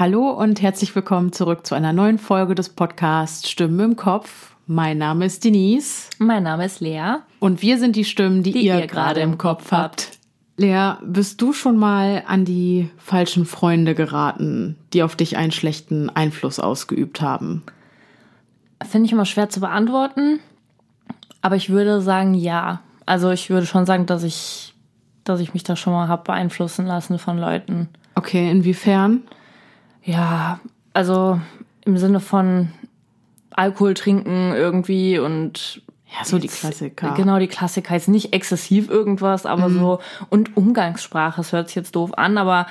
Hallo und herzlich willkommen zurück zu einer neuen Folge des Podcasts Stimmen im Kopf. Mein Name ist Denise. Mein Name ist Lea. Und wir sind die Stimmen, die, Die ihr, ihr gerade im Kopf habt. Lea, bist du schon mal an die falschen Freunde geraten, die auf dich einen schlechten Einfluss ausgeübt haben? Finde ich immer schwer zu beantworten, aber ich würde sagen ja. Also ich würde schon sagen, dass ich, dass ich mich da schon mal habe beeinflussen lassen von Leuten. Okay, inwiefern? Ja, also im Sinne von Alkohol trinken irgendwie und Ja, so die Klassiker. Genau, die Klassiker. Jetzt nicht exzessiv irgendwas, aber so. Und Umgangssprache, das hört sich jetzt doof an, aber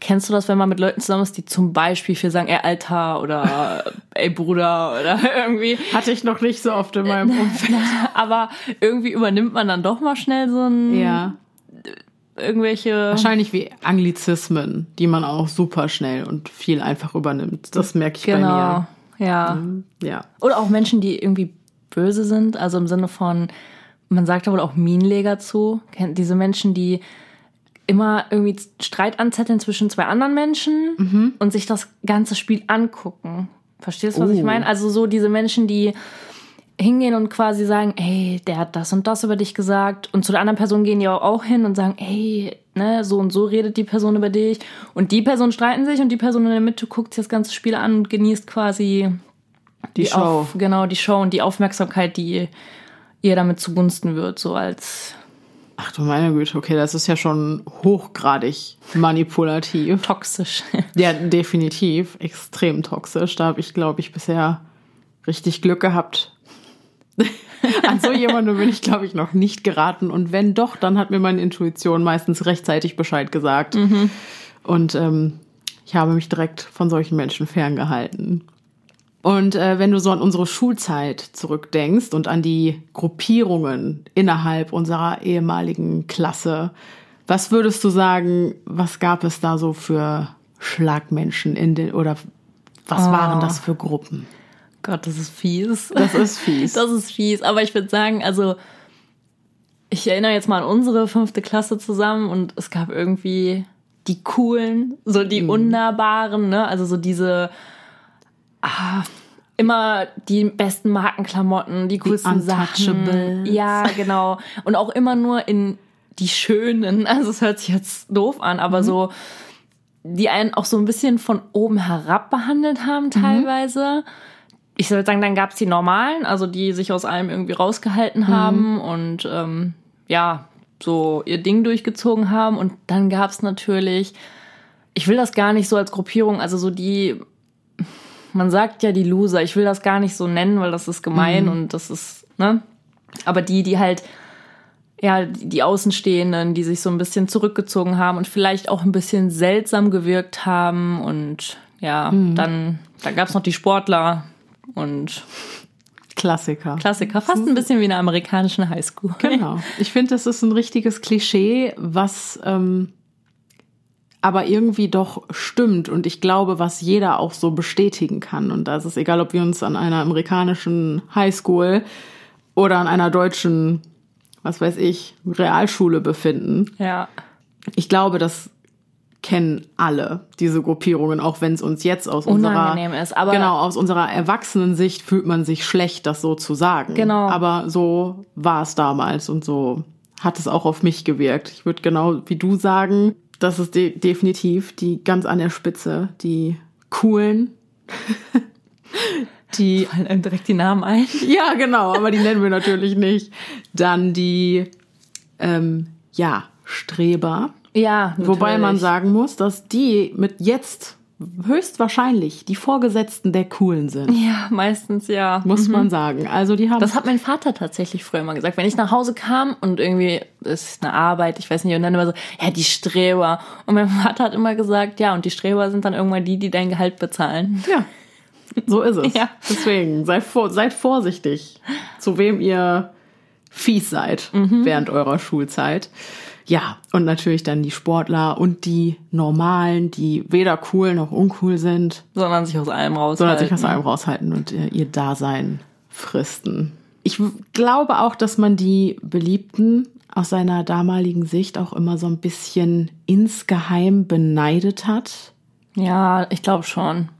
kennst du das, wenn man mit Leuten zusammen ist, die zum Beispiel viel sagen, ey Alter oder ey Bruder oder irgendwie. Hatte ich noch nicht so oft in meinem Umfeld. Aber irgendwie übernimmt man dann doch mal schnell so ein Ja. Irgendwelche. Wahrscheinlich wie Anglizismen, die man auch super schnell und viel einfach übernimmt. Das merke ich Genau. Ja. bei mir. Ja. Oder auch Menschen, die irgendwie böse sind, also im Sinne von, man sagt da wohl auch Minenleger zu. Kennt diese Menschen, die immer irgendwie Streit anzetteln zwischen zwei anderen Menschen und sich das ganze Spiel angucken. Verstehst du, was ich Oh. meine? Also so diese Menschen, die hingehen und quasi sagen, ey, der hat das und das über dich gesagt. Und zu der anderen Person gehen die auch, hin und sagen, ey, ne, so und so redet die Person über dich. Und die Person streiten sich und die Person in der Mitte guckt sich das ganze Spiel an und genießt quasi Die, Show. auf, genau, die Show und die Aufmerksamkeit, die ihr damit zugunsten wird, so als Ach du meine Güte, okay, das ist ja schon hochgradig manipulativ. toxisch. Ja, definitiv. Extrem toxisch. Da habe ich, glaube ich, bisher richtig Glück gehabt. An so jemanden bin ich, glaube ich, noch nicht geraten. Und wenn doch, dann hat mir meine Intuition meistens rechtzeitig Bescheid gesagt. Und ähm, ich habe mich direkt von solchen Menschen ferngehalten. Und äh, wenn du so an unsere Schulzeit zurückdenkst und an die Gruppierungen innerhalb unserer ehemaligen Klasse, was würdest du sagen, was gab es da so für Schlagmenschen in den oder was waren das für Gruppen? Gott, das ist fies. Das ist fies. Das ist fies. Aber ich würde sagen, also ich erinnere jetzt mal an unsere fünfte Klasse zusammen und es gab irgendwie die coolen, so die Mhm. unnahbaren, ne? Also so diese ah, immer die besten Markenklamotten, die coolsten Sachen. Untouchables. Ja, genau. Und auch immer nur in die schönen. Also es hört sich jetzt doof an, Mhm. aber so die einen auch so ein bisschen von oben herab behandelt haben Mhm. Ich würde sagen, dann gab's die normalen, also die sich aus allem irgendwie rausgehalten Mhm. haben und ähm, ja, so ihr Ding durchgezogen haben. Und dann gab's natürlich, ich will das gar nicht so als Gruppierung, also so die, man sagt ja die Loser, ich will das gar nicht so nennen, weil das ist gemein Mhm. und das ist, ne? Aber die, die halt ja, die Außenstehenden, die sich so ein bisschen zurückgezogen haben und vielleicht auch ein bisschen seltsam gewirkt haben. Und ja, Mhm. dann, dann gab's noch die Sportler und Klassiker. Klassiker, fast ein bisschen wie in einer amerikanischen Highschool. Genau. Ich finde, das ist ein richtiges Klischee, was ähm, aber irgendwie doch stimmt und ich glaube, was jeder auch so bestätigen kann. Und da ist es egal, ob wir uns an einer amerikanischen Highschool oder an einer deutschen, was weiß ich, Realschule befinden. Ja. Ich glaube, das kennen alle, diese Gruppierungen, auch wenn es uns jetzt aus unserer, ist, aber- genau, aus unserer Erwachsenensicht fühlt man sich schlecht, das so zu sagen. Genau. Aber so war es damals und so hat es auch auf mich gewirkt. Ich würde genau wie du sagen, das ist de definitiv die ganz an der Spitze, die coolen, die Fallen einem direkt die Namen ein. ja, genau, aber die nennen wir natürlich nicht. Dann die, ähm, ja, Streber. Ja, Wobei man natürlich. sagen muss, dass die mit jetzt höchstwahrscheinlich die Vorgesetzten der Coolen sind. Ja, meistens ja. Muss man sagen. Also die haben. Das hat mein Vater tatsächlich früher mal gesagt. Wenn ich nach Hause kam und irgendwie ist eine Arbeit, ich weiß nicht, und dann immer so, ja, die Streber. Und mein Vater hat immer gesagt, ja, und die Streber sind dann irgendwann die, die dein Gehalt bezahlen. ja, so ist es. Ja. Deswegen seid, vor, seid vorsichtig, zu wem ihr fies seid Mhm. während eurer Schulzeit. Ja, und natürlich dann die Sportler und die Normalen, die weder cool noch uncool sind, Sondern sich aus allem raus. sondern sich aus allem raushalten und äh, ihr Dasein fristen. Ich glaube auch, dass man die Beliebten aus seiner damaligen Sicht auch immer so ein bisschen insgeheim beneidet hat. Ja, ich glaube schon.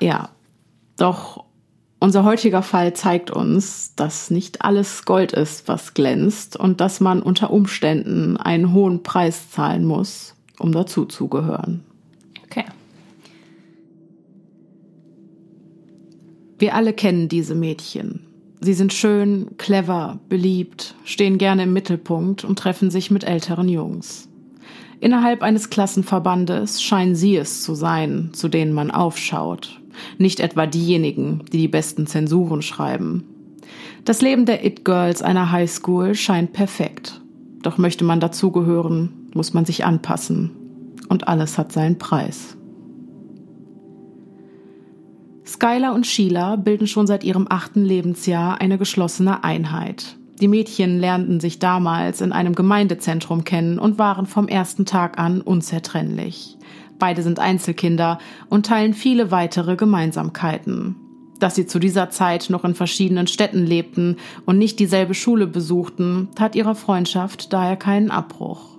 Ja. Doch unser heutiger Fall zeigt uns, dass nicht alles Gold ist, was glänzt und dass man unter Umständen einen hohen Preis zahlen muss, um dazuzugehören. Okay. Wir alle kennen diese Mädchen. Sie sind schön, clever, beliebt, stehen gerne im Mittelpunkt und treffen sich mit älteren Jungs. Innerhalb eines Klassenverbandes scheinen sie es zu sein, zu denen man aufschaut, nicht etwa diejenigen, die die besten Zensuren schreiben. Das Leben der It-Girls einer Highschool scheint perfekt. Doch möchte man dazugehören, muss man sich anpassen. Und alles hat seinen Preis. Skylar und Sheila bilden schon seit ihrem achten Lebensjahr eine geschlossene Einheit. Die Mädchen lernten sich damals in einem Gemeindezentrum kennen und waren vom ersten Tag an unzertrennlich. Beide sind Einzelkinder und teilen viele weitere Gemeinsamkeiten. Dass sie zu dieser Zeit noch in verschiedenen Städten lebten und nicht dieselbe Schule besuchten, tat ihrer Freundschaft daher keinen Abbruch.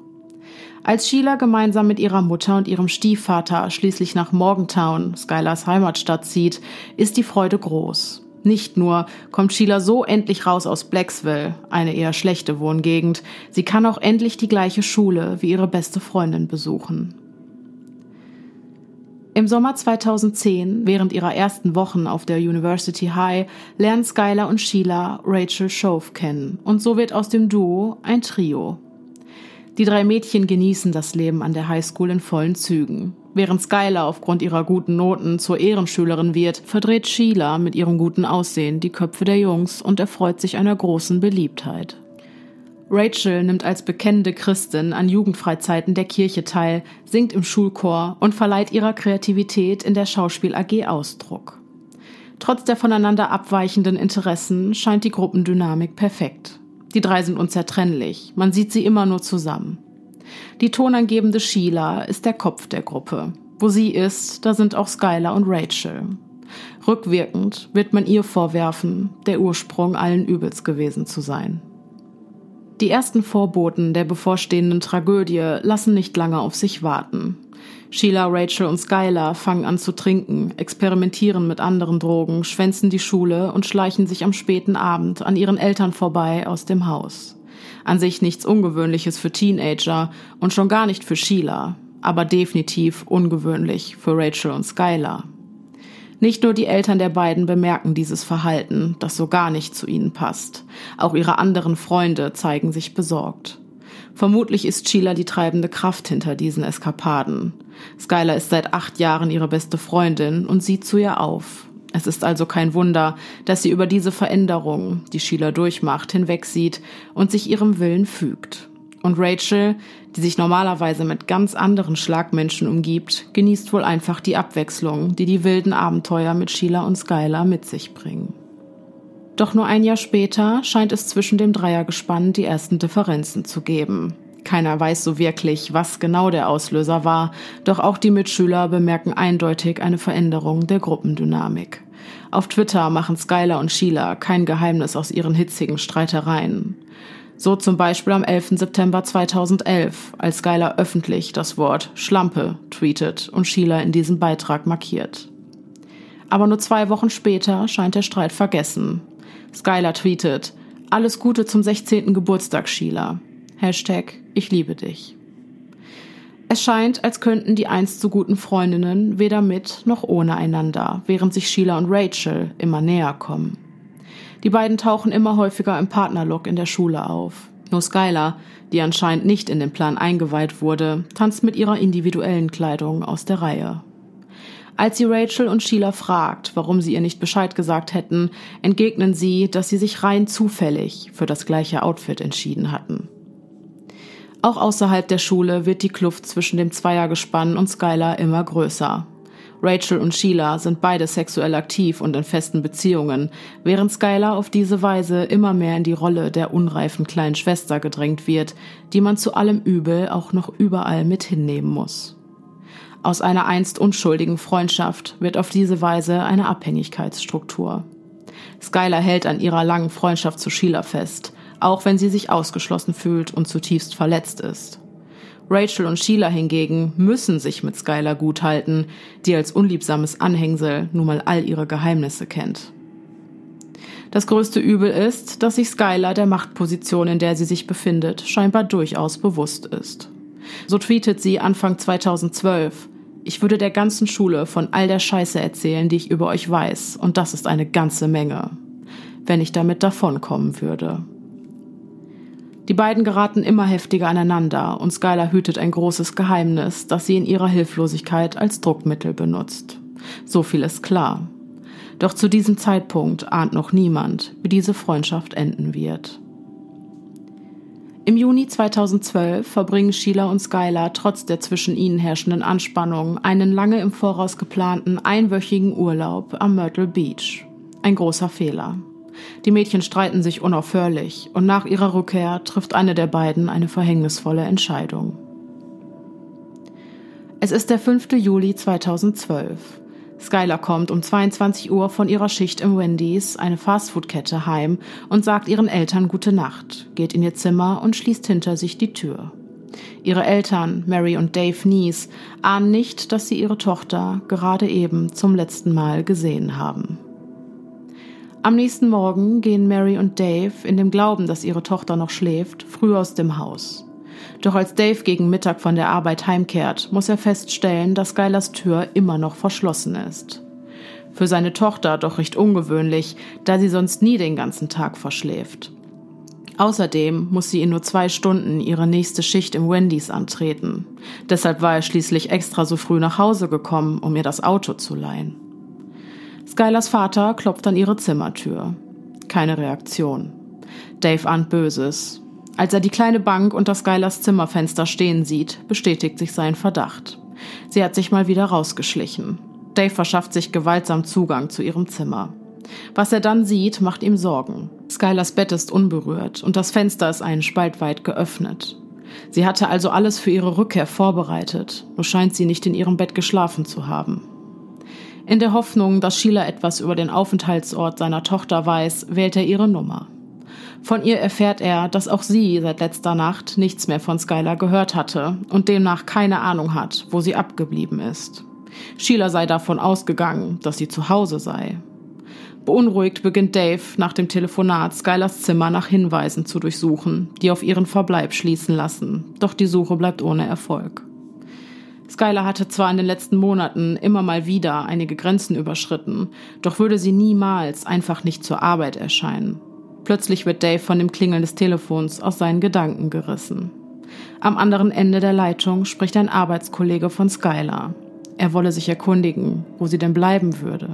Als Sheila gemeinsam mit ihrer Mutter und ihrem Stiefvater schließlich nach Morgantown, Skylars Heimatstadt, zieht, ist die Freude groß. Nicht nur kommt Sheila so endlich raus aus Blacksville, eine eher schlechte Wohngegend, sie kann auch endlich die gleiche Schule wie ihre beste Freundin besuchen. Im Sommer 2010, während ihrer ersten Wochen auf der University High, lernen Skylar und Sheila Rachel Shove kennen und so wird aus dem Duo ein Trio. Die drei Mädchen genießen das Leben an der Highschool in vollen Zügen. Während Skylar aufgrund ihrer guten Noten zur Ehrenschülerin wird, verdreht Sheila mit ihrem guten Aussehen die Köpfe der Jungs und erfreut sich einer großen Beliebtheit. Rachel nimmt als bekennende Christin an Jugendfreizeiten der Kirche teil, singt im Schulchor und verleiht ihrer Kreativität in der Schauspiel AG Ausdruck. Trotz der voneinander abweichenden Interessen scheint die Gruppendynamik perfekt. Die drei sind unzertrennlich. Man sieht sie immer nur zusammen. Die tonangebende Sheila ist der Kopf der Gruppe. Wo sie ist, da sind auch Skylar und Rachel. Rückwirkend wird man ihr vorwerfen, der Ursprung allen Übels gewesen zu sein. Die ersten Vorboten der bevorstehenden Tragödie lassen nicht lange auf sich warten. Sheila, Rachel und Skylar fangen an zu trinken, experimentieren mit anderen Drogen, schwänzen die Schule und schleichen sich am späten Abend an ihren Eltern vorbei aus dem Haus. An sich nichts Ungewöhnliches für Teenager und schon gar nicht für Sheila, aber definitiv ungewöhnlich für Rachel und Skylar. Nicht nur die Eltern der beiden bemerken dieses Verhalten, das so gar nicht zu ihnen passt. Auch ihre anderen Freunde zeigen sich besorgt. Vermutlich ist Sheila die treibende Kraft hinter diesen Eskapaden. Skylar ist seit acht Jahren ihre beste Freundin und sieht zu ihr auf. Es ist also kein Wunder, dass sie über diese Veränderung, die Sheila durchmacht, hinwegsieht und sich ihrem Willen fügt. Und Rachel, die sich normalerweise mit ganz anderen Schlagmenschen umgibt, genießt wohl einfach die Abwechslung, die die wilden Abenteuer mit Sheila und Skylar mit sich bringen. Doch nur ein Jahr später scheint es zwischen dem Dreiergespann die ersten Differenzen zu geben. Keiner weiß so wirklich, was genau der Auslöser war, doch auch die Mitschüler bemerken eindeutig eine Veränderung der Gruppendynamik. Auf Twitter machen Skylar und Sheila kein Geheimnis aus ihren hitzigen Streitereien. So zum Beispiel am 11. September 2011, als Skylar öffentlich das Wort Schlampe tweetet und Sheila in diesem Beitrag markiert. Aber nur zwei Wochen später scheint der Streit vergessen. Skylar tweetet, alles Gute zum 16. Geburtstag, Sheila. Hashtag, ich liebe dich. Es scheint, als könnten die einst so guten Freundinnen weder mit noch ohne einander, während sich Sheila und Rachel immer näher kommen. Die beiden tauchen immer häufiger im Partnerlook in der Schule auf. Nur Skylar, die anscheinend nicht in den Plan eingeweiht wurde, tanzt mit ihrer individuellen Kleidung aus der Reihe. Als sie Rachel und Sheila fragt, warum sie ihr nicht Bescheid gesagt hätten, entgegnen sie, dass sie sich rein zufällig für das gleiche Outfit entschieden hatten. Auch außerhalb der Schule wird die Kluft zwischen dem Zweiergespann und Skylar immer größer. Rachel und Sheila sind beide sexuell aktiv und in festen Beziehungen, während Skylar auf diese Weise immer mehr in die Rolle der unreifen kleinen Schwester gedrängt wird, die man zu allem Übel auch noch überall mit hinnehmen muss. Aus einer einst unschuldigen Freundschaft wird auf diese Weise eine Abhängigkeitsstruktur. Skylar hält an ihrer langen Freundschaft zu Sheila fest, auch wenn sie sich ausgeschlossen fühlt und zutiefst verletzt ist. Rachel und Sheila hingegen müssen sich mit Skylar gut halten, die als unliebsames Anhängsel nun mal all ihre Geheimnisse kennt. Das größte Übel ist, dass sich Skylar der Machtposition, in der sie sich befindet, scheinbar durchaus bewusst ist. So tweetet sie Anfang 2012, ich würde der ganzen Schule von all der Scheiße erzählen, die ich über euch weiß, und das ist eine ganze Menge. Wenn ich damit davonkommen würde. Die beiden geraten immer heftiger aneinander und Skylar hütet ein großes Geheimnis, das sie in ihrer Hilflosigkeit als Druckmittel benutzt. So viel ist klar. Doch zu diesem Zeitpunkt ahnt noch niemand, wie diese Freundschaft enden wird. Im Juni 2012 verbringen Sheila und Skylar trotz der zwischen ihnen herrschenden Anspannung einen lange im Voraus geplanten einwöchigen Urlaub am Myrtle Beach. Ein großer Fehler. Die Mädchen streiten sich unaufhörlich und nach ihrer Rückkehr trifft eine der beiden eine verhängnisvolle Entscheidung. Es ist der 5. Juli 2012. Skylar kommt um 22 Uhr von ihrer Schicht im Wendy's, eine Fastfood-Kette, heim und sagt ihren Eltern gute Nacht, geht in ihr Zimmer und schließt hinter sich die Tür. Ihre Eltern, Mary und Dave Nies, ahnen nicht, dass sie ihre Tochter gerade eben zum letzten Mal gesehen haben. Am nächsten Morgen gehen Mary und Dave in dem Glauben, dass ihre Tochter noch schläft, früh aus dem Haus. Doch als Dave gegen Mittag von der Arbeit heimkehrt, muss er feststellen, dass Skylers Tür immer noch verschlossen ist. Für seine Tochter doch recht ungewöhnlich, da sie sonst nie den ganzen Tag verschläft. Außerdem muss sie in nur zwei Stunden ihre nächste Schicht im Wendy's antreten. Deshalb war er schließlich extra so früh nach Hause gekommen, um ihr das Auto zu leihen. Skylers Vater klopft an ihre Zimmertür. Keine Reaktion. Dave ahnt Böses. Als er die kleine Bank unter Skylers Zimmerfenster stehen sieht, bestätigt sich sein Verdacht. Sie hat sich mal wieder rausgeschlichen. Dave verschafft sich gewaltsam Zugang zu ihrem Zimmer. Was er dann sieht, macht ihm Sorgen. Skylers Bett ist unberührt und das Fenster ist einen Spalt weit geöffnet. Sie hatte also alles für ihre Rückkehr vorbereitet, nur scheint sie nicht in ihrem Bett geschlafen zu haben. In der Hoffnung, dass Sheila etwas über den Aufenthaltsort seiner Tochter weiß, wählt er ihre Nummer. Von ihr erfährt er, dass auch sie seit letzter Nacht nichts mehr von Skylar gehört hatte und demnach keine Ahnung hat, wo sie abgeblieben ist. Sheila sei davon ausgegangen, dass sie zu Hause sei. Beunruhigt beginnt Dave nach dem Telefonat Skylars Zimmer nach Hinweisen zu durchsuchen, die auf ihren Verbleib schließen lassen, doch die Suche bleibt ohne Erfolg. Skylar hatte zwar in den letzten Monaten immer mal wieder einige Grenzen überschritten, doch würde sie niemals einfach nicht zur Arbeit erscheinen. Plötzlich wird Dave von dem Klingeln des Telefons aus seinen Gedanken gerissen. Am anderen Ende der Leitung spricht ein Arbeitskollege von Skylar. Er wolle sich erkundigen, wo sie denn bleiben würde.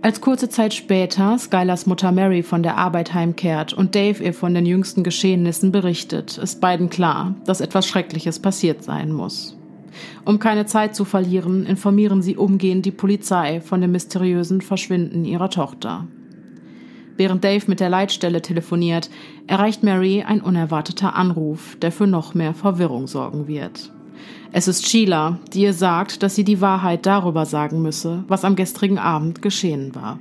Als kurze Zeit später Skylars Mutter Mary von der Arbeit heimkehrt und Dave ihr von den jüngsten Geschehnissen berichtet, ist beiden klar, dass etwas Schreckliches passiert sein muss. Um keine Zeit zu verlieren, informieren sie umgehend die Polizei von dem mysteriösen Verschwinden ihrer Tochter. Während Dave mit der Leitstelle telefoniert, erreicht Mary ein unerwarteter Anruf, der für noch mehr Verwirrung sorgen wird. Es ist Sheila, die ihr sagt, dass sie die Wahrheit darüber sagen müsse, was am gestrigen Abend geschehen war.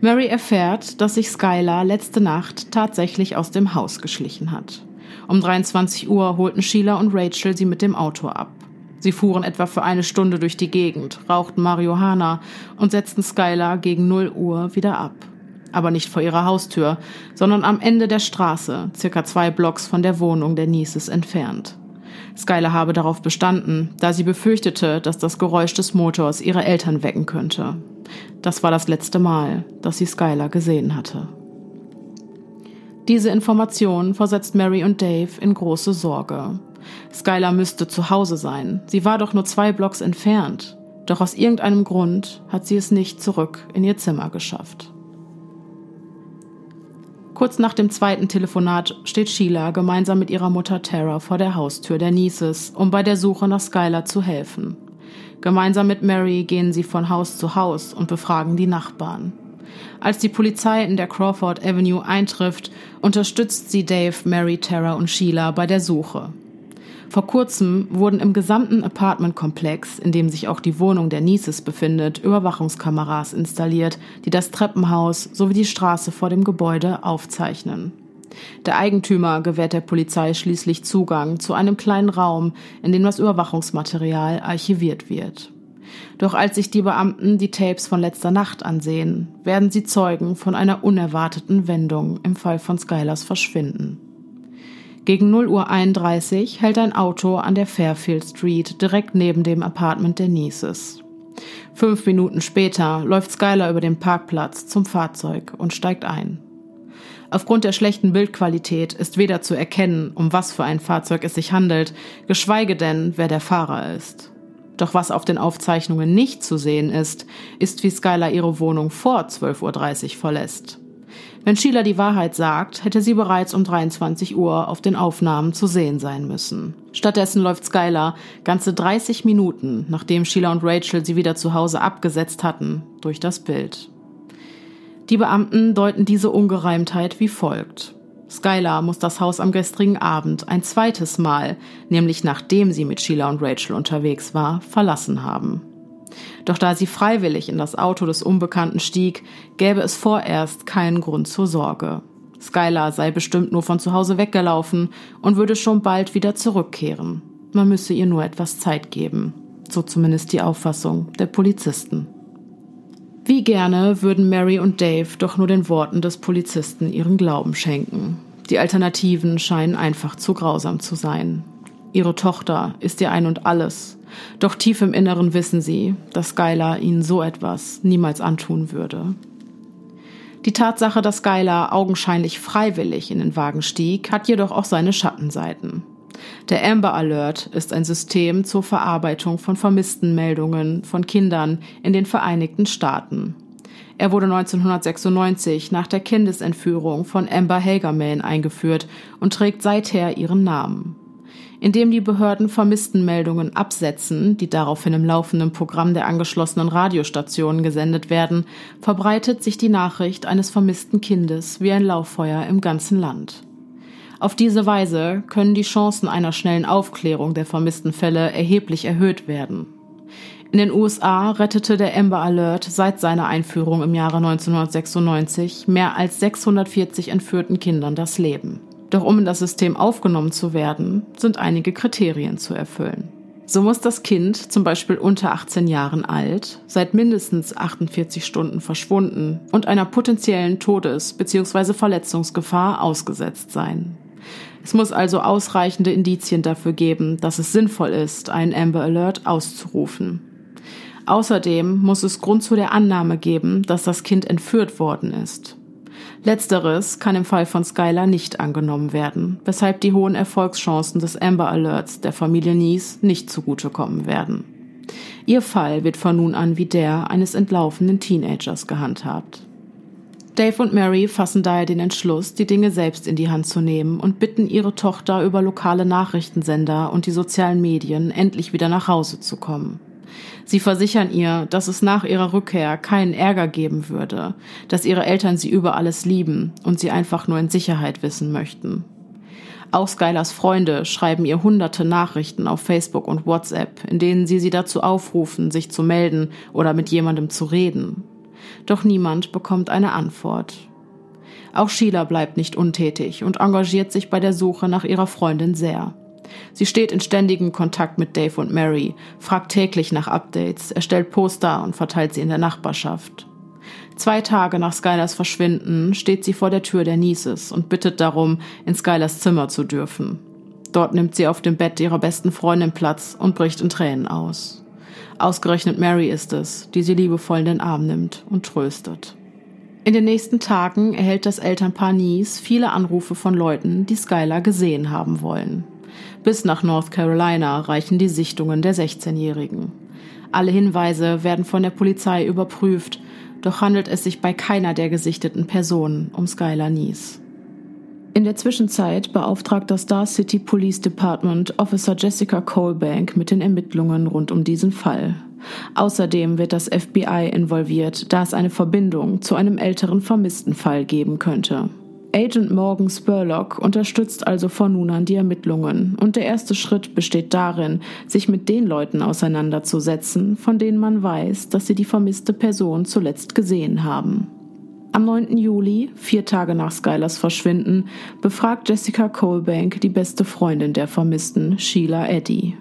Mary erfährt, dass sich Skylar letzte Nacht tatsächlich aus dem Haus geschlichen hat. Um 23 Uhr holten Sheila und Rachel sie mit dem Auto ab. Sie fuhren etwa für eine Stunde durch die Gegend, rauchten Marihuana und setzten Skylar gegen 0 Uhr wieder ab. Aber nicht vor ihrer Haustür, sondern am Ende der Straße, circa zwei Blocks von der Wohnung der Nieces entfernt. Skylar habe darauf bestanden, da sie befürchtete, dass das Geräusch des Motors ihre Eltern wecken könnte. Das war das letzte Mal, dass sie Skylar gesehen hatte. Diese Information versetzt Mary und Dave in große Sorge. Skylar müsste zu Hause sein. Sie war doch nur zwei Blocks entfernt. Doch aus irgendeinem Grund hat sie es nicht zurück in ihr Zimmer geschafft. Kurz nach dem zweiten Telefonat steht Sheila gemeinsam mit ihrer Mutter Tara vor der Haustür der Nieces, um bei der Suche nach Skylar zu helfen. Gemeinsam mit Mary gehen sie von Haus zu Haus und befragen die Nachbarn. Als die Polizei in der Crawford Avenue eintrifft, unterstützt sie Dave, Mary, Tara und Sheila bei der Suche. Vor kurzem wurden im gesamten Apartmentkomplex, in dem sich auch die Wohnung der Nieces befindet, Überwachungskameras installiert, die das Treppenhaus sowie die Straße vor dem Gebäude aufzeichnen. Der Eigentümer gewährt der Polizei schließlich Zugang zu einem kleinen Raum, in dem das Überwachungsmaterial archiviert wird. Doch als sich die Beamten die Tapes von letzter Nacht ansehen, werden sie Zeugen von einer unerwarteten Wendung im Fall von Skylers Verschwinden. Gegen 0 Uhr 31 hält ein Auto an der Fairfield Street direkt neben dem Apartment der Nieces. Fünf Minuten später läuft Skylar über den Parkplatz zum Fahrzeug und steigt ein. Aufgrund der schlechten Bildqualität ist weder zu erkennen, um was für ein Fahrzeug es sich handelt, geschweige denn, wer der Fahrer ist. Doch was auf den Aufzeichnungen nicht zu sehen ist, ist, wie Skylar ihre Wohnung vor 12.30 Uhr verlässt. Wenn Sheila die Wahrheit sagt, hätte sie bereits um 23 Uhr auf den Aufnahmen zu sehen sein müssen. Stattdessen läuft Skylar ganze 30 Minuten, nachdem Sheila und Rachel sie wieder zu Hause abgesetzt hatten, durch das Bild. Die Beamten deuten diese Ungereimtheit wie folgt. Skylar muss das Haus am gestrigen Abend ein zweites Mal, nämlich nachdem sie mit Sheila und Rachel unterwegs war, verlassen haben. Doch da sie freiwillig in das Auto des Unbekannten stieg, gäbe es vorerst keinen Grund zur Sorge. Skylar sei bestimmt nur von zu Hause weggelaufen und würde schon bald wieder zurückkehren. Man müsse ihr nur etwas Zeit geben. So zumindest die Auffassung der Polizisten. Wie gerne würden Mary und Dave doch nur den Worten des Polizisten ihren Glauben schenken. Die Alternativen scheinen einfach zu grausam zu sein. Ihre Tochter ist ihr Ein und alles. Doch tief im Inneren wissen sie, dass Skylar ihnen so etwas niemals antun würde. Die Tatsache, dass Skylar augenscheinlich freiwillig in den Wagen stieg, hat jedoch auch seine Schattenseiten. Der Amber Alert ist ein System zur Verarbeitung von Vermisstenmeldungen von Kindern in den Vereinigten Staaten. Er wurde 1996 nach der Kindesentführung von Amber Hagerman eingeführt und trägt seither ihren Namen. Indem die Behörden Vermisstenmeldungen absetzen, die daraufhin im laufenden Programm der angeschlossenen Radiostationen gesendet werden, verbreitet sich die Nachricht eines vermissten Kindes wie ein Lauffeuer im ganzen Land. Auf diese Weise können die Chancen einer schnellen Aufklärung der vermissten Fälle erheblich erhöht werden. In den USA rettete der Amber Alert seit seiner Einführung im Jahre 1996 mehr als 640 entführten Kindern das Leben. Doch um in das System aufgenommen zu werden, sind einige Kriterien zu erfüllen. So muss das Kind, zum Beispiel unter 18 Jahren alt, seit mindestens 48 Stunden verschwunden und einer potenziellen Todes- bzw. Verletzungsgefahr ausgesetzt sein. Es muss also ausreichende Indizien dafür geben, dass es sinnvoll ist, einen Amber Alert auszurufen. Außerdem muss es Grund zu der Annahme geben, dass das Kind entführt worden ist. Letzteres kann im Fall von Skylar nicht angenommen werden, weshalb die hohen Erfolgschancen des Amber Alerts der Familie Nies nicht zugutekommen werden. Ihr Fall wird von nun an wie der eines entlaufenen Teenagers gehandhabt. Dave und Mary fassen daher den Entschluss, die Dinge selbst in die Hand zu nehmen und bitten ihre Tochter über lokale Nachrichtensender und die sozialen Medien endlich wieder nach Hause zu kommen. Sie versichern ihr, dass es nach ihrer Rückkehr keinen Ärger geben würde, dass ihre Eltern sie über alles lieben und sie einfach nur in Sicherheit wissen möchten. Auch Skylers Freunde schreiben ihr hunderte Nachrichten auf Facebook und WhatsApp, in denen sie sie dazu aufrufen, sich zu melden oder mit jemandem zu reden doch niemand bekommt eine Antwort. Auch Sheila bleibt nicht untätig und engagiert sich bei der Suche nach ihrer Freundin sehr. Sie steht in ständigem Kontakt mit Dave und Mary, fragt täglich nach Updates, erstellt Poster und verteilt sie in der Nachbarschaft. Zwei Tage nach Skylers Verschwinden steht sie vor der Tür der Nieces und bittet darum, in Skylers Zimmer zu dürfen. Dort nimmt sie auf dem Bett ihrer besten Freundin Platz und bricht in Tränen aus. Ausgerechnet Mary ist es, die sie liebevoll in den Arm nimmt und tröstet. In den nächsten Tagen erhält das Elternpaar Nies viele Anrufe von Leuten, die Skylar gesehen haben wollen. Bis nach North Carolina reichen die Sichtungen der 16-Jährigen. Alle Hinweise werden von der Polizei überprüft, doch handelt es sich bei keiner der gesichteten Personen um Skylar Nies. In der Zwischenzeit beauftragt das Star City Police Department Officer Jessica Colbank mit den Ermittlungen rund um diesen Fall. Außerdem wird das FBI involviert, da es eine Verbindung zu einem älteren vermissten Fall geben könnte. Agent Morgan Spurlock unterstützt also von nun an die Ermittlungen und der erste Schritt besteht darin, sich mit den Leuten auseinanderzusetzen, von denen man weiß, dass sie die vermisste Person zuletzt gesehen haben. Am 9. Juli, vier Tage nach Skylers Verschwinden, befragt Jessica Colbank die beste Freundin der Vermissten, Sheila Eddy.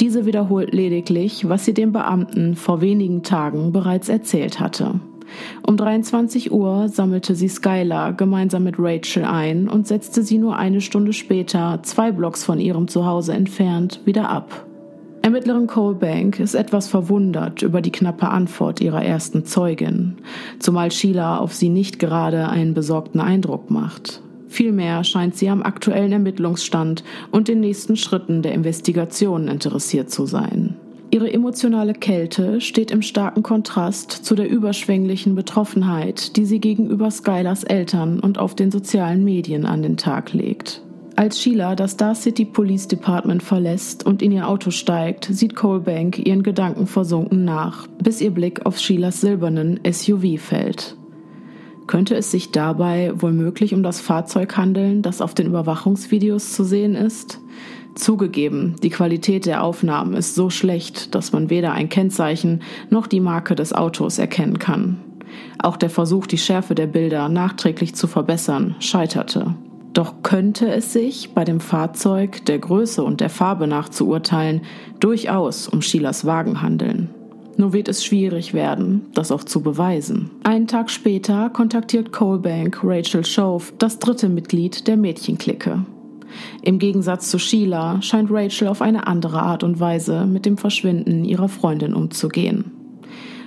Diese wiederholt lediglich, was sie dem Beamten vor wenigen Tagen bereits erzählt hatte. Um 23 Uhr sammelte sie Skylar gemeinsam mit Rachel ein und setzte sie nur eine Stunde später, zwei Blocks von ihrem Zuhause entfernt, wieder ab. Ermittlerin Colebank ist etwas verwundert über die knappe Antwort ihrer ersten Zeugin, zumal Sheila auf sie nicht gerade einen besorgten Eindruck macht. Vielmehr scheint sie am aktuellen Ermittlungsstand und den nächsten Schritten der Investigation interessiert zu sein. Ihre emotionale Kälte steht im starken Kontrast zu der überschwänglichen Betroffenheit, die sie gegenüber Skylers Eltern und auf den sozialen Medien an den Tag legt. Als Sheila das Star City Police Department verlässt und in ihr Auto steigt, sieht Colebank ihren Gedanken versunken nach, bis ihr Blick auf Sheilas silbernen SUV fällt. Könnte es sich dabei womöglich um das Fahrzeug handeln, das auf den Überwachungsvideos zu sehen ist? Zugegeben, die Qualität der Aufnahmen ist so schlecht, dass man weder ein Kennzeichen noch die Marke des Autos erkennen kann. Auch der Versuch, die Schärfe der Bilder nachträglich zu verbessern, scheiterte. Doch könnte es sich bei dem Fahrzeug der Größe und der Farbe nach zu urteilen durchaus um Schielers Wagen handeln. Nur wird es schwierig werden, das auch zu beweisen. Einen Tag später kontaktiert Colebank Rachel Shove, das dritte Mitglied der Mädchenklicke. Im Gegensatz zu Sheila scheint Rachel auf eine andere Art und Weise mit dem Verschwinden ihrer Freundin umzugehen.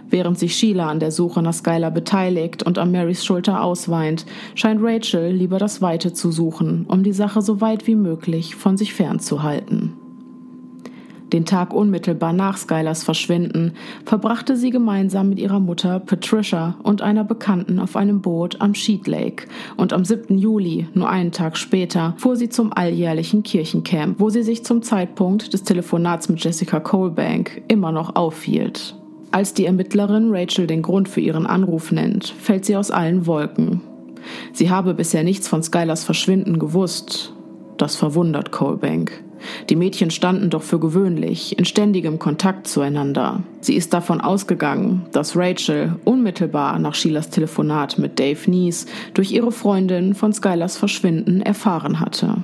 Während sich Sheila an der Suche nach Skylar beteiligt und an Marys Schulter ausweint, scheint Rachel lieber das Weite zu suchen, um die Sache so weit wie möglich von sich fernzuhalten. Den Tag unmittelbar nach Skylars Verschwinden verbrachte sie gemeinsam mit ihrer Mutter Patricia und einer Bekannten auf einem Boot am Sheet Lake und am 7. Juli, nur einen Tag später, fuhr sie zum alljährlichen Kirchencamp, wo sie sich zum Zeitpunkt des Telefonats mit Jessica Colebank immer noch aufhielt. Als die Ermittlerin Rachel den Grund für ihren Anruf nennt, fällt sie aus allen Wolken. Sie habe bisher nichts von Skylers Verschwinden gewusst. Das verwundert Colebank. Die Mädchen standen doch für gewöhnlich in ständigem Kontakt zueinander. Sie ist davon ausgegangen, dass Rachel unmittelbar nach Sheilas Telefonat mit Dave Nies durch ihre Freundin von Skylers Verschwinden erfahren hatte.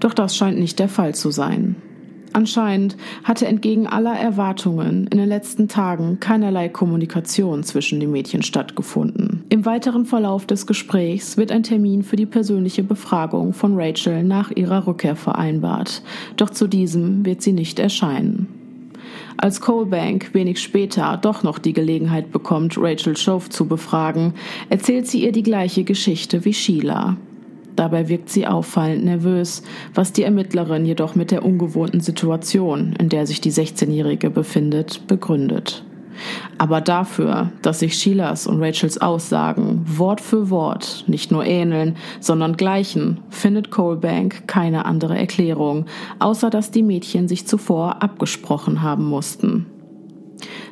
Doch das scheint nicht der Fall zu sein. Anscheinend hatte entgegen aller Erwartungen in den letzten Tagen keinerlei Kommunikation zwischen den Mädchen stattgefunden. Im weiteren Verlauf des Gesprächs wird ein Termin für die persönliche Befragung von Rachel nach ihrer Rückkehr vereinbart, doch zu diesem wird sie nicht erscheinen. Als Colebank wenig später doch noch die Gelegenheit bekommt, Rachel Shove zu befragen, erzählt sie ihr die gleiche Geschichte wie Sheila. Dabei wirkt sie auffallend nervös, was die Ermittlerin jedoch mit der ungewohnten Situation, in der sich die 16-Jährige befindet, begründet. Aber dafür, dass sich Sheilas und Rachels Aussagen Wort für Wort nicht nur ähneln, sondern gleichen, findet Colebank keine andere Erklärung, außer dass die Mädchen sich zuvor abgesprochen haben mussten.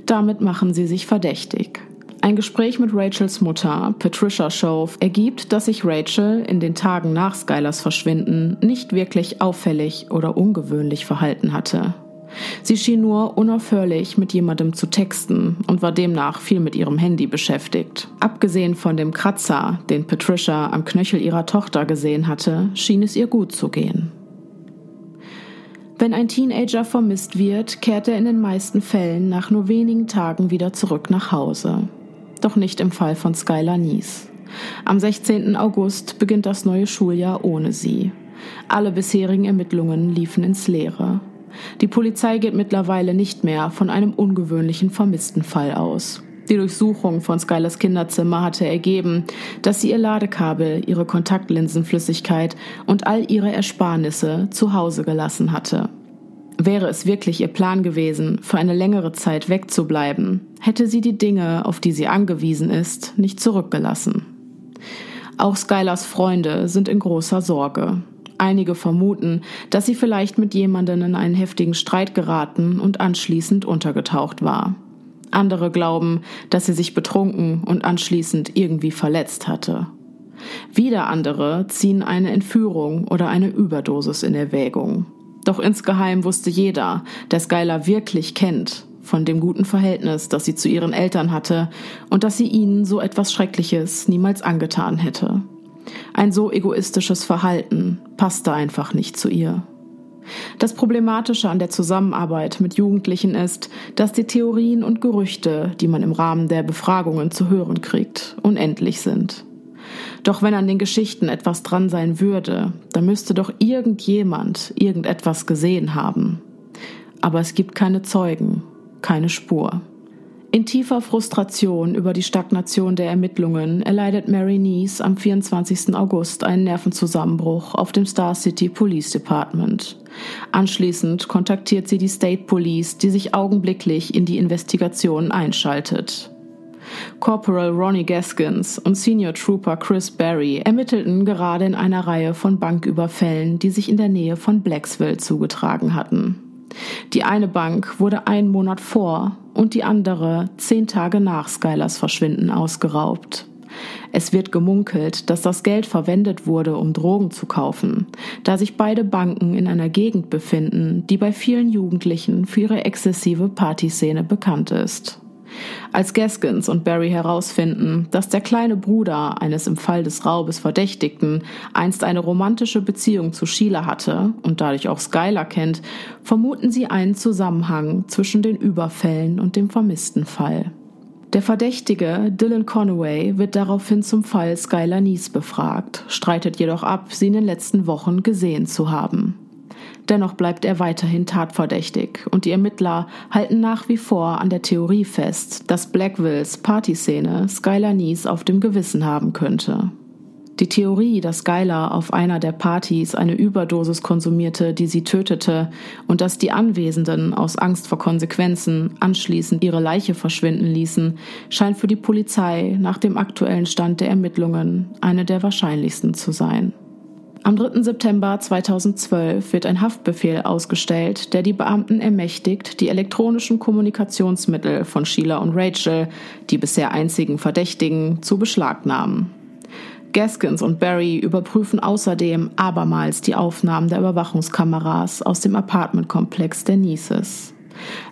Damit machen sie sich verdächtig. Ein Gespräch mit Rachels Mutter, Patricia Shove, ergibt, dass sich Rachel in den Tagen nach Skylers Verschwinden nicht wirklich auffällig oder ungewöhnlich verhalten hatte. Sie schien nur unaufhörlich mit jemandem zu texten und war demnach viel mit ihrem Handy beschäftigt. Abgesehen von dem Kratzer, den Patricia am Knöchel ihrer Tochter gesehen hatte, schien es ihr gut zu gehen. Wenn ein Teenager vermisst wird, kehrt er in den meisten Fällen nach nur wenigen Tagen wieder zurück nach Hause doch nicht im Fall von Skylar Nies. Am 16. August beginnt das neue Schuljahr ohne sie. Alle bisherigen Ermittlungen liefen ins Leere. Die Polizei geht mittlerweile nicht mehr von einem ungewöhnlichen vermissten Fall aus. Die Durchsuchung von Skylers Kinderzimmer hatte ergeben, dass sie ihr Ladekabel, ihre Kontaktlinsenflüssigkeit und all ihre Ersparnisse zu Hause gelassen hatte. Wäre es wirklich ihr Plan gewesen, für eine längere Zeit wegzubleiben, hätte sie die Dinge, auf die sie angewiesen ist, nicht zurückgelassen. Auch Skylars Freunde sind in großer Sorge. Einige vermuten, dass sie vielleicht mit jemandem in einen heftigen Streit geraten und anschließend untergetaucht war. Andere glauben, dass sie sich betrunken und anschließend irgendwie verletzt hatte. Wieder andere ziehen eine Entführung oder eine Überdosis in Erwägung. Doch insgeheim wusste jeder, der Skylar wirklich kennt, von dem guten Verhältnis, das sie zu ihren Eltern hatte und dass sie ihnen so etwas Schreckliches niemals angetan hätte. Ein so egoistisches Verhalten passte einfach nicht zu ihr. Das Problematische an der Zusammenarbeit mit Jugendlichen ist, dass die Theorien und Gerüchte, die man im Rahmen der Befragungen zu hören kriegt, unendlich sind. Doch wenn an den Geschichten etwas dran sein würde, dann müsste doch irgendjemand irgendetwas gesehen haben. Aber es gibt keine Zeugen, keine Spur. In tiefer Frustration über die Stagnation der Ermittlungen erleidet Mary Neese am 24. August einen Nervenzusammenbruch auf dem Star City Police Department. Anschließend kontaktiert sie die State Police, die sich augenblicklich in die Investigation einschaltet. Corporal Ronnie Gaskins und Senior Trooper Chris Barry ermittelten gerade in einer Reihe von Banküberfällen, die sich in der Nähe von Blacksville zugetragen hatten. Die eine Bank wurde einen Monat vor und die andere zehn Tage nach Skylers Verschwinden ausgeraubt. Es wird gemunkelt, dass das Geld verwendet wurde, um Drogen zu kaufen, da sich beide Banken in einer Gegend befinden, die bei vielen Jugendlichen für ihre exzessive Partyszene bekannt ist. Als Gaskins und Barry herausfinden, dass der kleine Bruder eines im Fall des Raubes Verdächtigten einst eine romantische Beziehung zu Sheila hatte und dadurch auch Skylar kennt, vermuten sie einen Zusammenhang zwischen den Überfällen und dem vermissten Fall. Der Verdächtige, Dylan Conaway, wird daraufhin zum Fall Skylar Nies befragt, streitet jedoch ab, sie in den letzten Wochen gesehen zu haben. Dennoch bleibt er weiterhin tatverdächtig und die Ermittler halten nach wie vor an der Theorie fest, dass Blackvilles Partyszene Skylar Nies auf dem Gewissen haben könnte. Die Theorie, dass Skylar auf einer der Partys eine Überdosis konsumierte, die sie tötete, und dass die Anwesenden aus Angst vor Konsequenzen anschließend ihre Leiche verschwinden ließen, scheint für die Polizei nach dem aktuellen Stand der Ermittlungen eine der wahrscheinlichsten zu sein. Am 3. September 2012 wird ein Haftbefehl ausgestellt, der die Beamten ermächtigt, die elektronischen Kommunikationsmittel von Sheila und Rachel, die bisher einzigen Verdächtigen, zu beschlagnahmen. Gaskins und Barry überprüfen außerdem abermals die Aufnahmen der Überwachungskameras aus dem Apartmentkomplex der Nieces.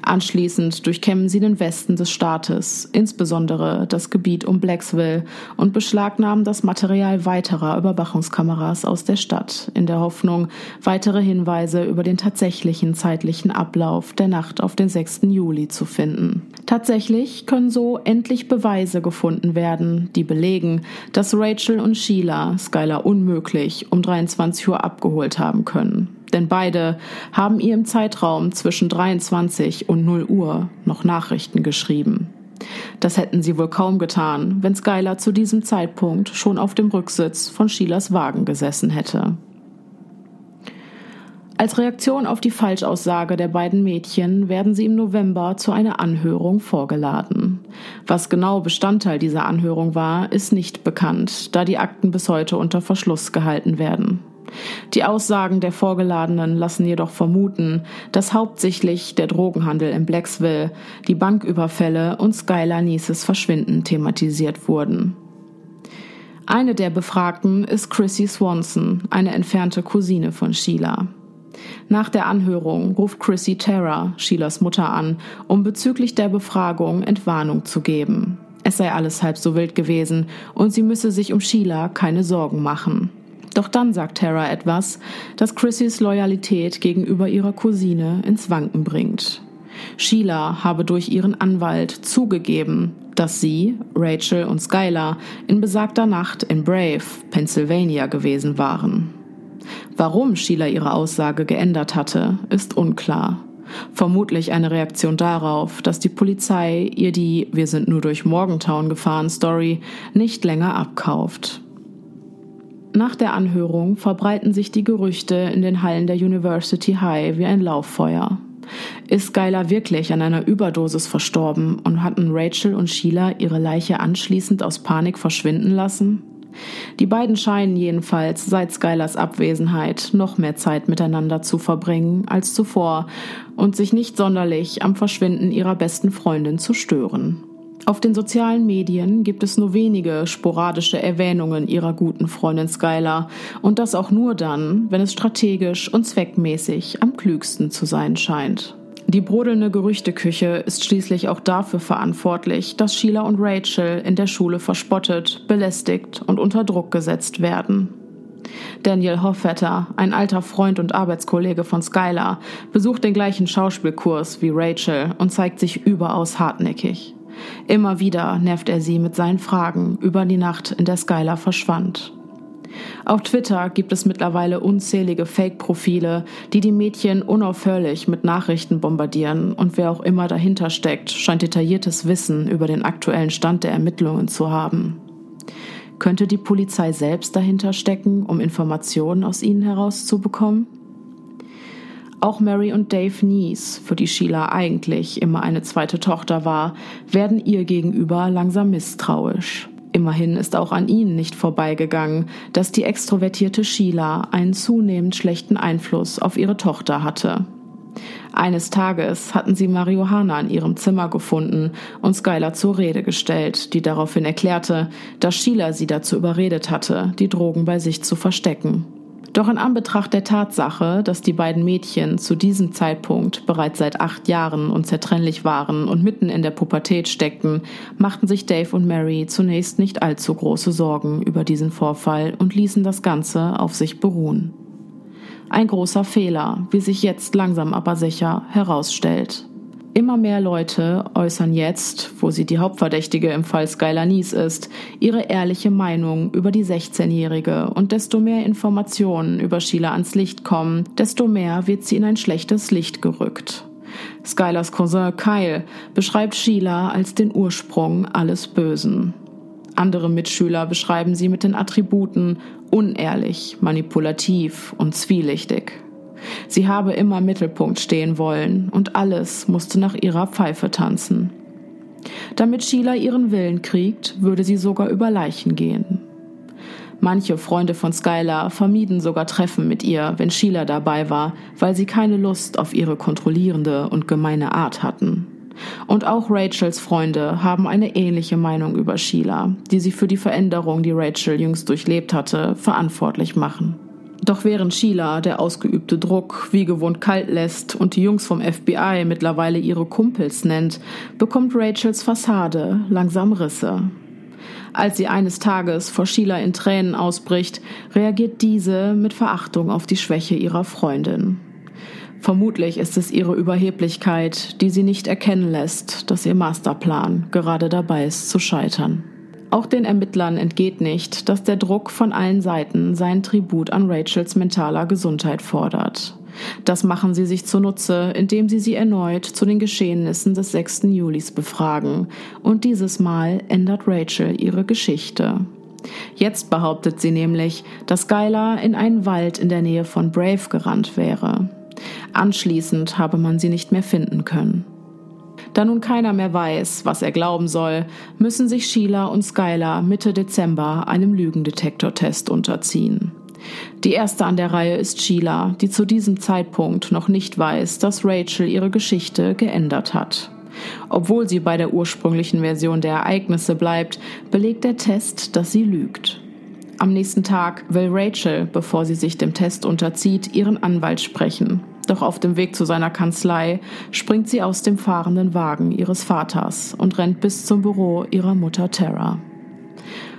Anschließend durchkämmen sie den Westen des Staates, insbesondere das Gebiet um Blacksville, und beschlagnahmen das Material weiterer Überwachungskameras aus der Stadt, in der Hoffnung, weitere Hinweise über den tatsächlichen zeitlichen Ablauf der Nacht auf den 6. Juli zu finden. Tatsächlich können so endlich Beweise gefunden werden, die belegen, dass Rachel und Sheila Skylar unmöglich um 23 Uhr abgeholt haben können denn beide haben ihr im Zeitraum zwischen 23 und 0 Uhr noch Nachrichten geschrieben. Das hätten sie wohl kaum getan, wenn Skylar zu diesem Zeitpunkt schon auf dem Rücksitz von Sheilas Wagen gesessen hätte. Als Reaktion auf die Falschaussage der beiden Mädchen werden sie im November zu einer Anhörung vorgeladen. Was genau Bestandteil dieser Anhörung war, ist nicht bekannt, da die Akten bis heute unter Verschluss gehalten werden. Die Aussagen der Vorgeladenen lassen jedoch vermuten, dass hauptsächlich der Drogenhandel in Blacksville, die Banküberfälle und Skylar Nieces Verschwinden thematisiert wurden. Eine der Befragten ist Chrissy Swanson, eine entfernte Cousine von Sheila. Nach der Anhörung ruft Chrissy Tara, Sheilas Mutter, an, um bezüglich der Befragung Entwarnung zu geben. Es sei alles halb so wild gewesen und sie müsse sich um Sheila keine Sorgen machen. Doch dann sagt Tara etwas, das Chrissys Loyalität gegenüber ihrer Cousine ins Wanken bringt. Sheila habe durch ihren Anwalt zugegeben, dass sie, Rachel und Skylar in besagter Nacht in Brave, Pennsylvania gewesen waren. Warum Sheila ihre Aussage geändert hatte, ist unklar. Vermutlich eine Reaktion darauf, dass die Polizei ihr die Wir sind nur durch Morgentown gefahren Story nicht länger abkauft. Nach der Anhörung verbreiten sich die Gerüchte in den Hallen der University High wie ein Lauffeuer. Ist Skylar wirklich an einer Überdosis verstorben und hatten Rachel und Sheila ihre Leiche anschließend aus Panik verschwinden lassen? Die beiden scheinen jedenfalls seit Skylars Abwesenheit noch mehr Zeit miteinander zu verbringen als zuvor und sich nicht sonderlich am Verschwinden ihrer besten Freundin zu stören. Auf den sozialen Medien gibt es nur wenige sporadische Erwähnungen ihrer guten Freundin Skylar und das auch nur dann, wenn es strategisch und zweckmäßig am klügsten zu sein scheint. Die brodelnde Gerüchteküche ist schließlich auch dafür verantwortlich, dass Sheila und Rachel in der Schule verspottet, belästigt und unter Druck gesetzt werden. Daniel Hofvetter, ein alter Freund und Arbeitskollege von Skylar, besucht den gleichen Schauspielkurs wie Rachel und zeigt sich überaus hartnäckig. Immer wieder nervt er sie mit seinen Fragen über die Nacht, in der Skylar verschwand. Auf Twitter gibt es mittlerweile unzählige Fake-Profile, die die Mädchen unaufhörlich mit Nachrichten bombardieren und wer auch immer dahinter steckt, scheint detailliertes Wissen über den aktuellen Stand der Ermittlungen zu haben. Könnte die Polizei selbst dahinter stecken, um Informationen aus ihnen herauszubekommen? Auch Mary und Dave Nies, für die Sheila eigentlich immer eine zweite Tochter war, werden ihr gegenüber langsam misstrauisch. Immerhin ist auch an ihnen nicht vorbeigegangen, dass die extrovertierte Sheila einen zunehmend schlechten Einfluss auf ihre Tochter hatte. Eines Tages hatten sie Marihuana in ihrem Zimmer gefunden und Skylar zur Rede gestellt, die daraufhin erklärte, dass Sheila sie dazu überredet hatte, die Drogen bei sich zu verstecken. Doch in Anbetracht der Tatsache, dass die beiden Mädchen zu diesem Zeitpunkt bereits seit acht Jahren unzertrennlich waren und mitten in der Pubertät steckten, machten sich Dave und Mary zunächst nicht allzu große Sorgen über diesen Vorfall und ließen das Ganze auf sich beruhen. Ein großer Fehler, wie sich jetzt langsam aber sicher herausstellt. Immer mehr Leute äußern jetzt, wo sie die Hauptverdächtige im Fall Skylar Nies ist, ihre ehrliche Meinung über die 16-Jährige und desto mehr Informationen über Sheila ans Licht kommen, desto mehr wird sie in ein schlechtes Licht gerückt. Skylars Cousin Kyle beschreibt Sheila als den Ursprung alles Bösen. Andere Mitschüler beschreiben sie mit den Attributen unehrlich, manipulativ und zwielichtig. Sie habe immer im Mittelpunkt stehen wollen und alles musste nach ihrer Pfeife tanzen. Damit Sheila ihren Willen kriegt, würde sie sogar über Leichen gehen. Manche Freunde von Skylar vermieden sogar Treffen mit ihr, wenn Sheila dabei war, weil sie keine Lust auf ihre kontrollierende und gemeine Art hatten. Und auch Rachels Freunde haben eine ähnliche Meinung über Sheila, die sie für die Veränderung, die Rachel jüngst durchlebt hatte, verantwortlich machen. Doch während Sheila der ausgeübte Druck wie gewohnt kalt lässt und die Jungs vom FBI mittlerweile ihre Kumpels nennt, bekommt Rachels Fassade langsam Risse. Als sie eines Tages vor Sheila in Tränen ausbricht, reagiert diese mit Verachtung auf die Schwäche ihrer Freundin. Vermutlich ist es ihre Überheblichkeit, die sie nicht erkennen lässt, dass ihr Masterplan gerade dabei ist zu scheitern. Auch den Ermittlern entgeht nicht, dass der Druck von allen Seiten seinen Tribut an Rachels mentaler Gesundheit fordert. Das machen sie sich zunutze, indem sie sie erneut zu den Geschehnissen des 6. Julis befragen. Und dieses Mal ändert Rachel ihre Geschichte. Jetzt behauptet sie nämlich, dass Skylar in einen Wald in der Nähe von Brave gerannt wäre. Anschließend habe man sie nicht mehr finden können. Da nun keiner mehr weiß, was er glauben soll, müssen sich Sheila und Skylar Mitte Dezember einem Lügendetektortest unterziehen. Die erste an der Reihe ist Sheila, die zu diesem Zeitpunkt noch nicht weiß, dass Rachel ihre Geschichte geändert hat. Obwohl sie bei der ursprünglichen Version der Ereignisse bleibt, belegt der Test, dass sie lügt. Am nächsten Tag will Rachel, bevor sie sich dem Test unterzieht, ihren Anwalt sprechen. Doch auf dem Weg zu seiner Kanzlei springt sie aus dem fahrenden Wagen ihres Vaters und rennt bis zum Büro ihrer Mutter Tara.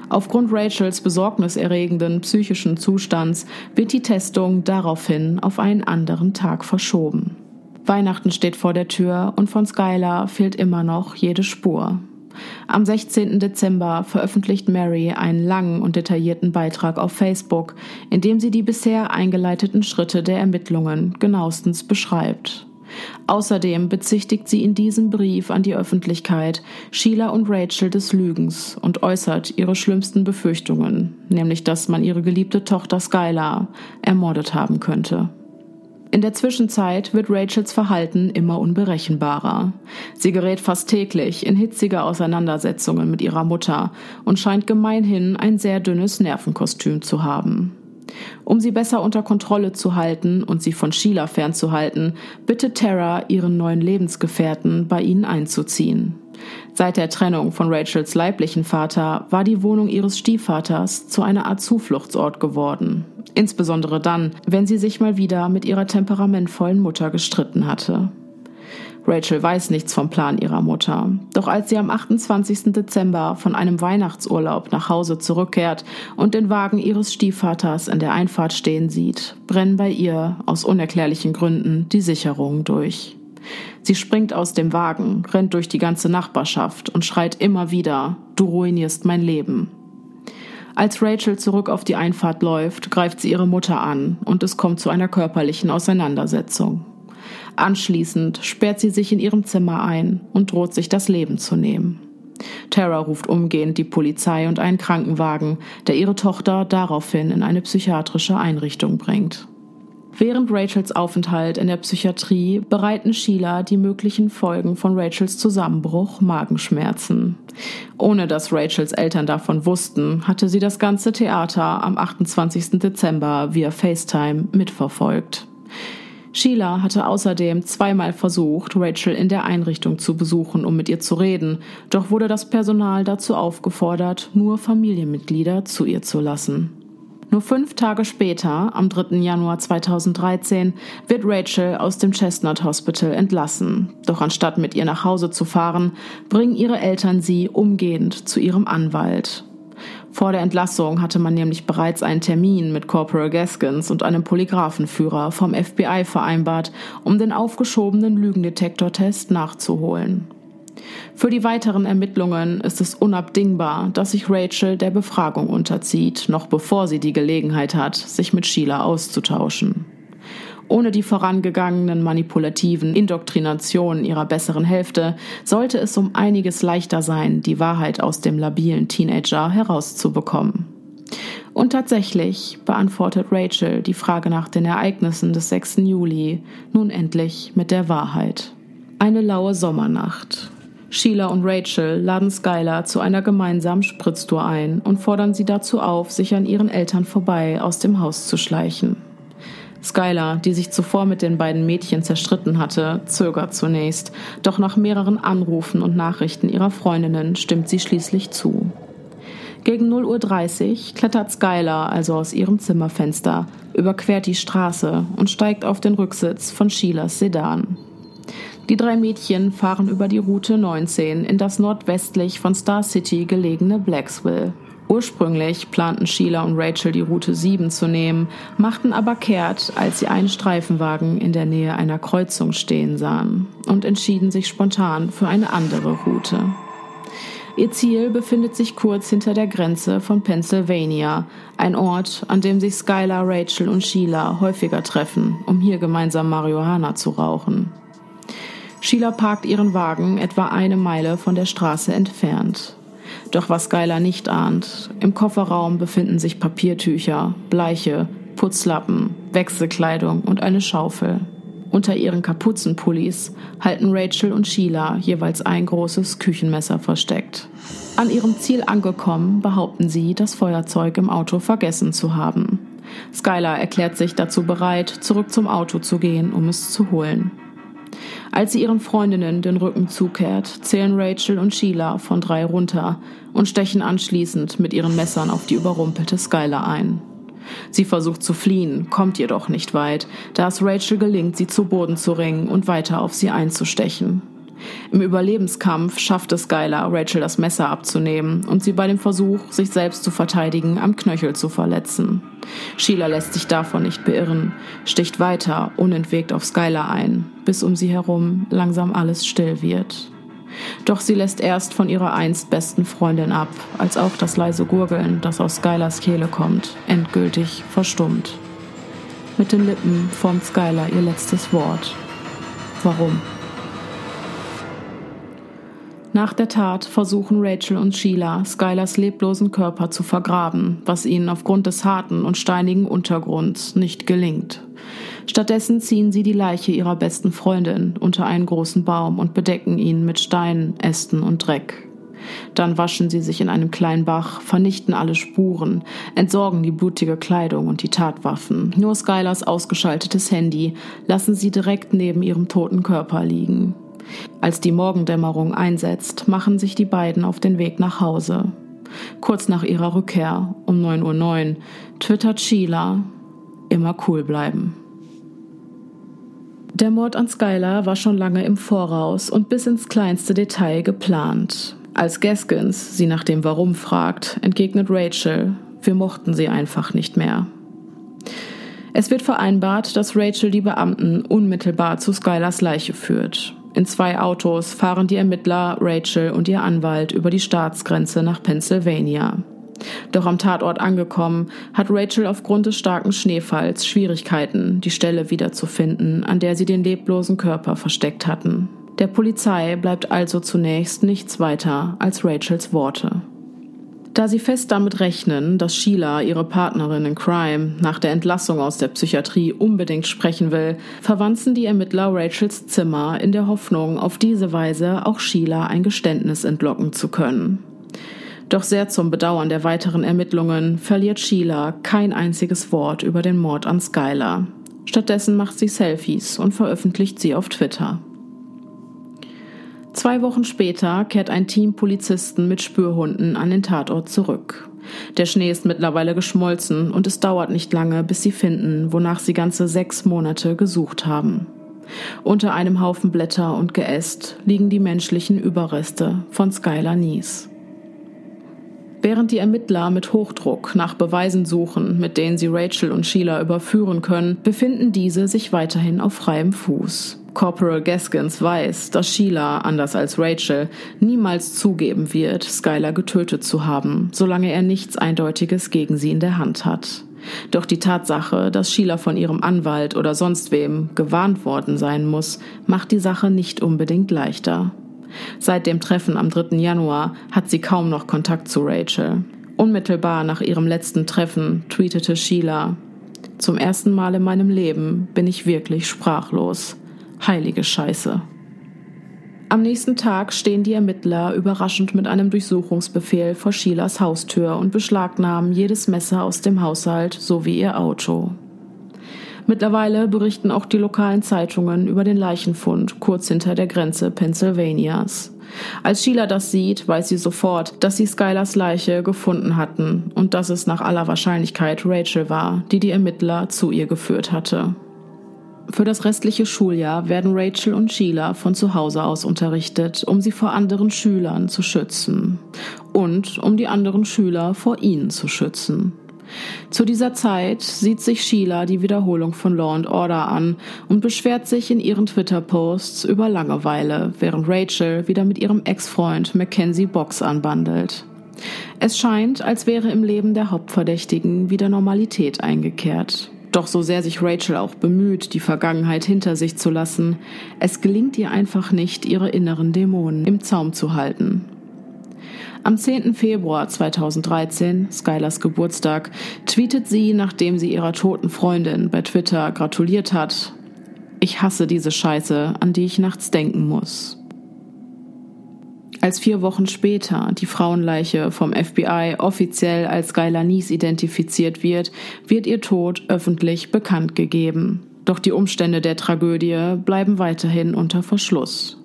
Aufgrund Rachels besorgniserregenden psychischen Zustands wird die Testung daraufhin auf einen anderen Tag verschoben. Weihnachten steht vor der Tür und von Skylar fehlt immer noch jede Spur. Am 16. Dezember veröffentlicht Mary einen langen und detaillierten Beitrag auf Facebook, in dem sie die bisher eingeleiteten Schritte der Ermittlungen genauestens beschreibt. Außerdem bezichtigt sie in diesem Brief an die Öffentlichkeit Sheila und Rachel des Lügens und äußert ihre schlimmsten Befürchtungen, nämlich dass man ihre geliebte Tochter Skylar ermordet haben könnte. In der Zwischenzeit wird Rachels Verhalten immer unberechenbarer. Sie gerät fast täglich in hitzige Auseinandersetzungen mit ihrer Mutter und scheint gemeinhin ein sehr dünnes Nervenkostüm zu haben. Um sie besser unter Kontrolle zu halten und sie von Sheila fernzuhalten, bittet Tara ihren neuen Lebensgefährten, bei ihnen einzuziehen. Seit der Trennung von Rachels leiblichen Vater war die Wohnung ihres Stiefvaters zu einer Art Zufluchtsort geworden. Insbesondere dann, wenn sie sich mal wieder mit ihrer temperamentvollen Mutter gestritten hatte. Rachel weiß nichts vom Plan ihrer Mutter. Doch als sie am 28. Dezember von einem Weihnachtsurlaub nach Hause zurückkehrt und den Wagen ihres Stiefvaters in der Einfahrt stehen sieht, brennen bei ihr aus unerklärlichen Gründen die Sicherungen durch. Sie springt aus dem Wagen, rennt durch die ganze Nachbarschaft und schreit immer wieder, du ruinierst mein Leben. Als Rachel zurück auf die Einfahrt läuft, greift sie ihre Mutter an und es kommt zu einer körperlichen Auseinandersetzung. Anschließend sperrt sie sich in ihrem Zimmer ein und droht sich das Leben zu nehmen. Tara ruft umgehend die Polizei und einen Krankenwagen, der ihre Tochter daraufhin in eine psychiatrische Einrichtung bringt. Während Rachels Aufenthalt in der Psychiatrie bereiten Sheila die möglichen Folgen von Rachels Zusammenbruch Magenschmerzen. Ohne dass Rachels Eltern davon wussten, hatte sie das ganze Theater am 28. Dezember via FaceTime mitverfolgt. Sheila hatte außerdem zweimal versucht, Rachel in der Einrichtung zu besuchen, um mit ihr zu reden, doch wurde das Personal dazu aufgefordert, nur Familienmitglieder zu ihr zu lassen. Nur fünf Tage später, am 3. Januar 2013, wird Rachel aus dem Chestnut Hospital entlassen. Doch anstatt mit ihr nach Hause zu fahren, bringen ihre Eltern sie umgehend zu ihrem Anwalt. Vor der Entlassung hatte man nämlich bereits einen Termin mit Corporal Gaskins und einem Polygraphenführer vom FBI vereinbart, um den aufgeschobenen Lügendetektortest nachzuholen. Für die weiteren Ermittlungen ist es unabdingbar, dass sich Rachel der Befragung unterzieht, noch bevor sie die Gelegenheit hat, sich mit Sheila auszutauschen. Ohne die vorangegangenen manipulativen Indoktrinationen ihrer besseren Hälfte sollte es um einiges leichter sein, die Wahrheit aus dem labilen Teenager herauszubekommen. Und tatsächlich beantwortet Rachel die Frage nach den Ereignissen des 6. Juli nun endlich mit der Wahrheit. Eine laue Sommernacht. Sheila und Rachel laden Skylar zu einer gemeinsamen Spritztour ein und fordern sie dazu auf, sich an ihren Eltern vorbei aus dem Haus zu schleichen. Skylar, die sich zuvor mit den beiden Mädchen zerstritten hatte, zögert zunächst, doch nach mehreren Anrufen und Nachrichten ihrer Freundinnen stimmt sie schließlich zu. Gegen 0.30 Uhr klettert Skylar also aus ihrem Zimmerfenster, überquert die Straße und steigt auf den Rücksitz von Sheilas Sedan. Die drei Mädchen fahren über die Route 19 in das nordwestlich von Star City gelegene Blacksville. Ursprünglich planten Sheila und Rachel die Route 7 zu nehmen, machten aber kehrt, als sie einen Streifenwagen in der Nähe einer Kreuzung stehen sahen und entschieden sich spontan für eine andere Route. Ihr Ziel befindet sich kurz hinter der Grenze von Pennsylvania, ein Ort, an dem sich Skylar, Rachel und Sheila häufiger treffen, um hier gemeinsam Marihuana zu rauchen. Sheila parkt ihren Wagen etwa eine Meile von der Straße entfernt. Doch was Skylar nicht ahnt, im Kofferraum befinden sich Papiertücher, Bleiche, Putzlappen, Wechselkleidung und eine Schaufel. Unter ihren Kapuzenpullis halten Rachel und Sheila jeweils ein großes Küchenmesser versteckt. An ihrem Ziel angekommen, behaupten sie, das Feuerzeug im Auto vergessen zu haben. Skylar erklärt sich dazu bereit, zurück zum Auto zu gehen, um es zu holen. Als sie ihren Freundinnen den Rücken zukehrt, zählen Rachel und Sheila von drei runter und stechen anschließend mit ihren Messern auf die überrumpelte Skylar ein. Sie versucht zu fliehen, kommt jedoch nicht weit, da es Rachel gelingt, sie zu Boden zu ringen und weiter auf sie einzustechen. Im Überlebenskampf schafft es Skylar, Rachel das Messer abzunehmen und sie bei dem Versuch, sich selbst zu verteidigen, am Knöchel zu verletzen. Sheila lässt sich davon nicht beirren, sticht weiter, unentwegt auf Skylar ein, bis um sie herum langsam alles still wird. Doch sie lässt erst von ihrer einst besten Freundin ab, als auch das leise Gurgeln, das aus Skylars Kehle kommt, endgültig verstummt. Mit den Lippen formt Skylar ihr letztes Wort. Warum? Nach der Tat versuchen Rachel und Sheila, Skylers leblosen Körper zu vergraben, was ihnen aufgrund des harten und steinigen Untergrunds nicht gelingt. Stattdessen ziehen sie die Leiche ihrer besten Freundin unter einen großen Baum und bedecken ihn mit Steinen, Ästen und Dreck. Dann waschen sie sich in einem kleinen Bach, vernichten alle Spuren, entsorgen die blutige Kleidung und die Tatwaffen. Nur Skylers ausgeschaltetes Handy lassen sie direkt neben ihrem toten Körper liegen. Als die Morgendämmerung einsetzt, machen sich die beiden auf den Weg nach Hause. Kurz nach ihrer Rückkehr, um 9.09 Uhr, twittert Sheila, immer cool bleiben. Der Mord an Skylar war schon lange im Voraus und bis ins kleinste Detail geplant. Als Gaskins sie nach dem Warum fragt, entgegnet Rachel, wir mochten sie einfach nicht mehr. Es wird vereinbart, dass Rachel die Beamten unmittelbar zu Skylars Leiche führt. In zwei Autos fahren die Ermittler Rachel und ihr Anwalt über die Staatsgrenze nach Pennsylvania. Doch am Tatort angekommen, hat Rachel aufgrund des starken Schneefalls Schwierigkeiten, die Stelle wiederzufinden, an der sie den leblosen Körper versteckt hatten. Der Polizei bleibt also zunächst nichts weiter als Rachels Worte. Da sie fest damit rechnen, dass Sheila, ihre Partnerin in Crime, nach der Entlassung aus der Psychiatrie unbedingt sprechen will, verwanzen die Ermittler Rachels Zimmer in der Hoffnung, auf diese Weise auch Sheila ein Geständnis entlocken zu können. Doch sehr zum Bedauern der weiteren Ermittlungen verliert Sheila kein einziges Wort über den Mord an Skylar. Stattdessen macht sie Selfies und veröffentlicht sie auf Twitter. Zwei Wochen später kehrt ein Team Polizisten mit Spürhunden an den Tatort zurück. Der Schnee ist mittlerweile geschmolzen und es dauert nicht lange, bis sie finden, wonach sie ganze sechs Monate gesucht haben. Unter einem Haufen Blätter und Geäst liegen die menschlichen Überreste von Skylar Nies. Während die Ermittler mit Hochdruck nach Beweisen suchen, mit denen sie Rachel und Sheila überführen können, befinden diese sich weiterhin auf freiem Fuß. Corporal Gaskins weiß, dass Sheila, anders als Rachel, niemals zugeben wird, Skylar getötet zu haben, solange er nichts Eindeutiges gegen sie in der Hand hat. Doch die Tatsache, dass Sheila von ihrem Anwalt oder sonst wem gewarnt worden sein muss, macht die Sache nicht unbedingt leichter. Seit dem Treffen am 3. Januar hat sie kaum noch Kontakt zu Rachel. Unmittelbar nach ihrem letzten Treffen tweetete Sheila, zum ersten Mal in meinem Leben bin ich wirklich sprachlos. Heilige Scheiße. Am nächsten Tag stehen die Ermittler überraschend mit einem Durchsuchungsbefehl vor Sheilas Haustür und beschlagnahmen jedes Messer aus dem Haushalt sowie ihr Auto. Mittlerweile berichten auch die lokalen Zeitungen über den Leichenfund kurz hinter der Grenze Pennsylvanias. Als Sheila das sieht, weiß sie sofort, dass sie Skylars Leiche gefunden hatten und dass es nach aller Wahrscheinlichkeit Rachel war, die die Ermittler zu ihr geführt hatte. Für das restliche Schuljahr werden Rachel und Sheila von zu Hause aus unterrichtet, um sie vor anderen Schülern zu schützen und um die anderen Schüler vor ihnen zu schützen. Zu dieser Zeit sieht sich Sheila die Wiederholung von Law and Order an und beschwert sich in ihren Twitter-Posts über Langeweile, während Rachel wieder mit ihrem Ex-Freund Mackenzie Box anbandelt. Es scheint, als wäre im Leben der Hauptverdächtigen wieder Normalität eingekehrt. Doch so sehr sich Rachel auch bemüht, die Vergangenheit hinter sich zu lassen, es gelingt ihr einfach nicht, ihre inneren Dämonen im Zaum zu halten. Am 10. Februar 2013, Skylers Geburtstag, tweetet sie, nachdem sie ihrer toten Freundin bei Twitter gratuliert hat, ich hasse diese Scheiße, an die ich nachts denken muss. Als vier Wochen später die Frauenleiche vom FBI offiziell als Skylar Nies identifiziert wird, wird ihr Tod öffentlich bekannt gegeben. Doch die Umstände der Tragödie bleiben weiterhin unter Verschluss.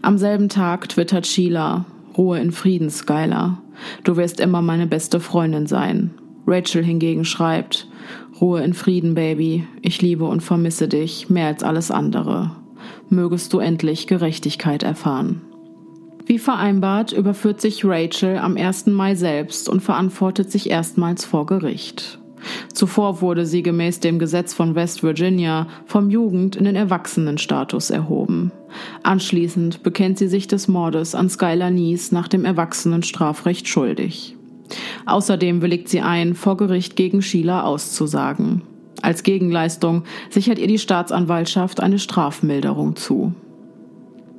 Am selben Tag twittert Sheila, Ruhe in Frieden, Skylar. Du wirst immer meine beste Freundin sein. Rachel hingegen schreibt, Ruhe in Frieden, Baby. Ich liebe und vermisse dich mehr als alles andere. Mögest du endlich Gerechtigkeit erfahren. Wie vereinbart überführt sich Rachel am 1. Mai selbst und verantwortet sich erstmals vor Gericht. Zuvor wurde sie gemäß dem Gesetz von West Virginia vom Jugend in den Erwachsenenstatus erhoben. Anschließend bekennt sie sich des Mordes an Skylar Nies nach dem Erwachsenenstrafrecht schuldig. Außerdem willigt sie ein, vor Gericht gegen Sheila auszusagen. Als Gegenleistung sichert ihr die Staatsanwaltschaft eine Strafmilderung zu.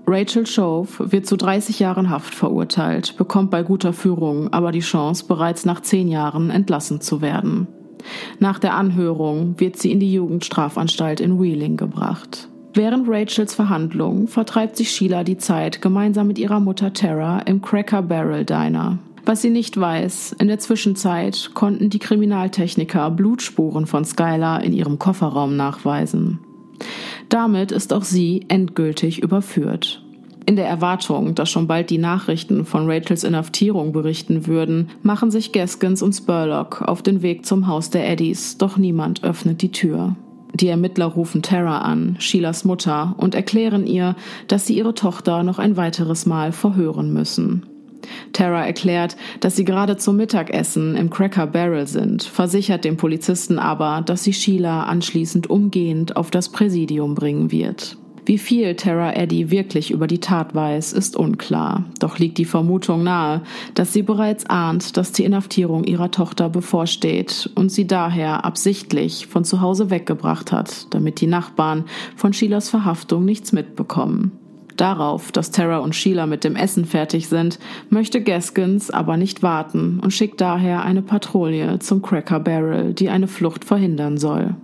Rachel Shove wird zu 30 Jahren Haft verurteilt, bekommt bei guter Führung aber die Chance, bereits nach 10 Jahren entlassen zu werden. Nach der Anhörung wird sie in die Jugendstrafanstalt in Wheeling gebracht. Während Rachels Verhandlung vertreibt sich Sheila die Zeit gemeinsam mit ihrer Mutter Tara im Cracker Barrel Diner. Was sie nicht weiß, in der Zwischenzeit konnten die Kriminaltechniker Blutspuren von Skylar in ihrem Kofferraum nachweisen. Damit ist auch sie endgültig überführt. In der Erwartung, dass schon bald die Nachrichten von Rachels Inhaftierung berichten würden, machen sich Gaskins und Spurlock auf den Weg zum Haus der Eddies, doch niemand öffnet die Tür. Die Ermittler rufen Tara an, Sheilas Mutter, und erklären ihr, dass sie ihre Tochter noch ein weiteres Mal verhören müssen. Tara erklärt, dass sie gerade zum Mittagessen im Cracker Barrel sind, versichert dem Polizisten aber, dass sie Sheila anschließend umgehend auf das Präsidium bringen wird. Wie viel Tara Eddy wirklich über die Tat weiß, ist unklar. Doch liegt die Vermutung nahe, dass sie bereits ahnt, dass die Inhaftierung ihrer Tochter bevorsteht und sie daher absichtlich von zu Hause weggebracht hat, damit die Nachbarn von Sheilas Verhaftung nichts mitbekommen. Darauf, dass Tara und Sheila mit dem Essen fertig sind, möchte Gaskins aber nicht warten und schickt daher eine Patrouille zum Cracker Barrel, die eine Flucht verhindern soll.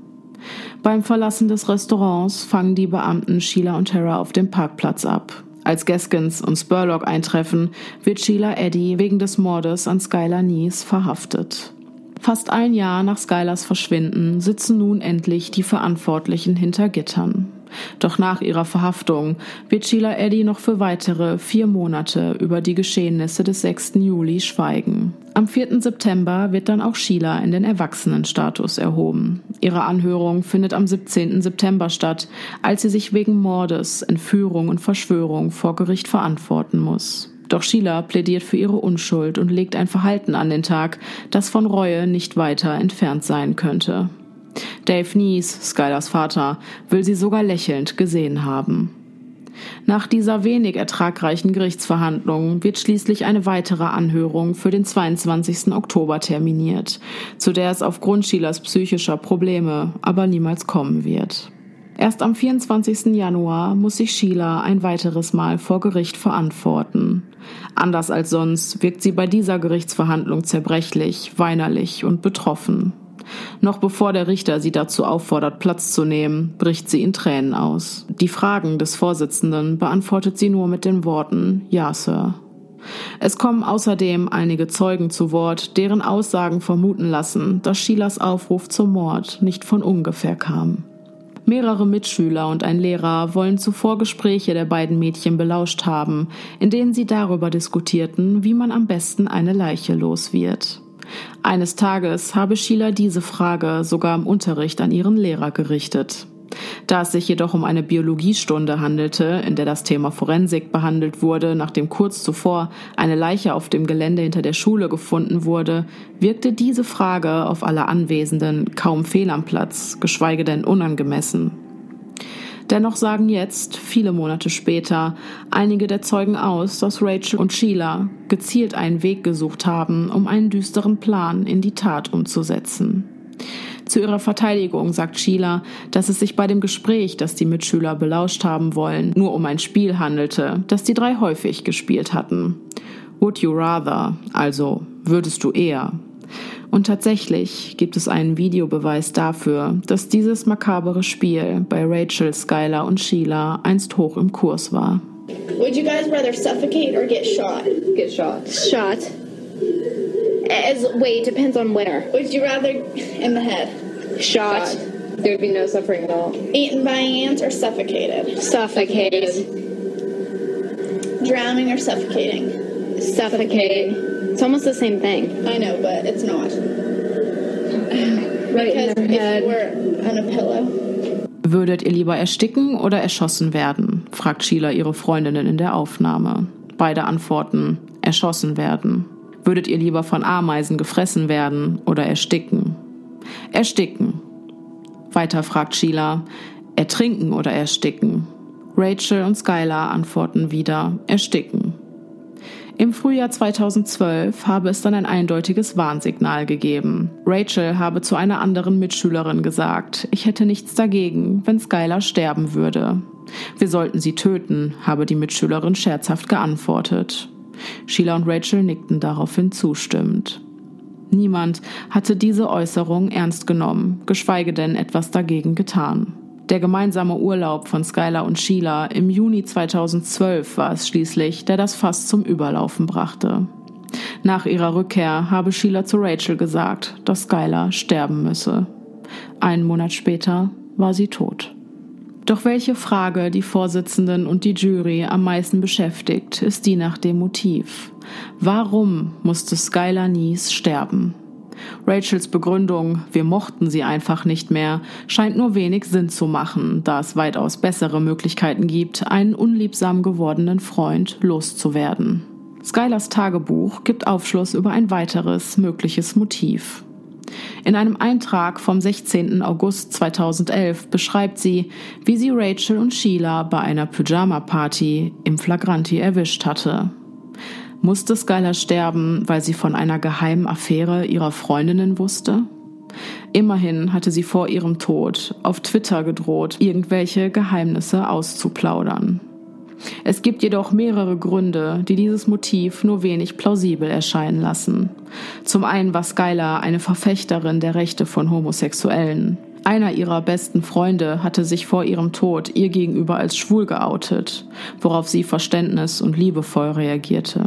Beim Verlassen des Restaurants fangen die Beamten Sheila und Tara auf dem Parkplatz ab. Als Gaskins und Spurlock eintreffen, wird Sheila Eddy wegen des Mordes an Skylar Nies verhaftet. Fast ein Jahr nach Skylars Verschwinden sitzen nun endlich die Verantwortlichen hinter Gittern. Doch nach ihrer Verhaftung wird Sheila Eddy noch für weitere vier Monate über die Geschehnisse des 6. Juli schweigen. Am 4. September wird dann auch Sheila in den Erwachsenenstatus erhoben. Ihre Anhörung findet am 17. September statt, als sie sich wegen Mordes, Entführung und Verschwörung vor Gericht verantworten muss. Doch Sheila plädiert für ihre Unschuld und legt ein Verhalten an den Tag, das von Reue nicht weiter entfernt sein könnte. Dave Nees, Skylers Vater, will sie sogar lächelnd gesehen haben. Nach dieser wenig ertragreichen Gerichtsverhandlung wird schließlich eine weitere Anhörung für den 22. Oktober terminiert, zu der es aufgrund Schielers psychischer Probleme aber niemals kommen wird. Erst am 24. Januar muss sich Sheila ein weiteres Mal vor Gericht verantworten. Anders als sonst wirkt sie bei dieser Gerichtsverhandlung zerbrechlich, weinerlich und betroffen. Noch bevor der Richter sie dazu auffordert, Platz zu nehmen, bricht sie in Tränen aus. Die Fragen des Vorsitzenden beantwortet sie nur mit den Worten Ja, Sir. Es kommen außerdem einige Zeugen zu Wort, deren Aussagen vermuten lassen, dass Sheilas Aufruf zum Mord nicht von ungefähr kam. Mehrere Mitschüler und ein Lehrer wollen zuvor Gespräche der beiden Mädchen belauscht haben, in denen sie darüber diskutierten, wie man am besten eine Leiche los wird. Eines Tages habe Sheila diese Frage sogar im Unterricht an ihren Lehrer gerichtet. Da es sich jedoch um eine Biologiestunde handelte, in der das Thema Forensik behandelt wurde, nachdem kurz zuvor eine Leiche auf dem Gelände hinter der Schule gefunden wurde, wirkte diese Frage auf alle Anwesenden kaum fehl am Platz, geschweige denn unangemessen. Dennoch sagen jetzt, viele Monate später, einige der Zeugen aus, dass Rachel und Sheila gezielt einen Weg gesucht haben, um einen düsteren Plan in die Tat umzusetzen. Zu ihrer Verteidigung sagt Sheila, dass es sich bei dem Gespräch, das die Mitschüler belauscht haben wollen, nur um ein Spiel handelte, das die drei häufig gespielt hatten. Would you rather, also würdest du eher, und tatsächlich gibt es einen Videobeweis dafür, dass dieses makabere Spiel bei Rachel, Skylar und Sheila einst hoch im Kurs war. Would you guys rather suffocate or get shot? Get shot. Shot. As wait, depends on where. Would you rather in the head? Shot. Shot. There would be no suffering at all. Eaten by ants or suffocated? Suffocated. Drowning or suffocating? Suffocating. It's almost the same thing. I know, but it's not. Right Because in if you were on a pillow. Würdet ihr lieber ersticken oder erschossen werden? fragt Sheila ihre Freundinnen in der Aufnahme. Beide antworten, erschossen werden. Würdet ihr lieber von Ameisen gefressen werden oder ersticken? Ersticken. Weiter fragt Sheila, ertrinken oder ersticken? Rachel und Skylar antworten wieder, ersticken. Im Frühjahr 2012 habe es dann ein eindeutiges Warnsignal gegeben. Rachel habe zu einer anderen Mitschülerin gesagt, ich hätte nichts dagegen, wenn Skylar sterben würde. Wir sollten sie töten, habe die Mitschülerin scherzhaft geantwortet. Sheila und Rachel nickten daraufhin zustimmend. Niemand hatte diese Äußerung ernst genommen, geschweige denn etwas dagegen getan. Der gemeinsame Urlaub von Skylar und Sheila im Juni 2012 war es schließlich, der das Fass zum Überlaufen brachte. Nach ihrer Rückkehr habe Sheila zu Rachel gesagt, dass Skylar sterben müsse. Einen Monat später war sie tot. Doch welche Frage die Vorsitzenden und die Jury am meisten beschäftigt, ist die nach dem Motiv. Warum musste Skylar Nies sterben? Rachels Begründung, wir mochten sie einfach nicht mehr, scheint nur wenig Sinn zu machen, da es weitaus bessere Möglichkeiten gibt, einen unliebsam gewordenen Freund loszuwerden. Skylers Tagebuch gibt Aufschluss über ein weiteres mögliches Motiv. In einem Eintrag vom 16. August 2011 beschreibt sie, wie sie Rachel und Sheila bei einer Pyjama-Party im Flagranti erwischt hatte. Musste Skylar sterben, weil sie von einer geheimen Affäre ihrer Freundinnen wusste? Immerhin hatte sie vor ihrem Tod auf Twitter gedroht, irgendwelche Geheimnisse auszuplaudern. Es gibt jedoch mehrere Gründe, die dieses Motiv nur wenig plausibel erscheinen lassen. Zum einen war Skylar eine Verfechterin der Rechte von Homosexuellen. Einer ihrer besten Freunde hatte sich vor ihrem Tod ihr gegenüber als schwul geoutet, worauf sie verständnis- und liebevoll reagierte.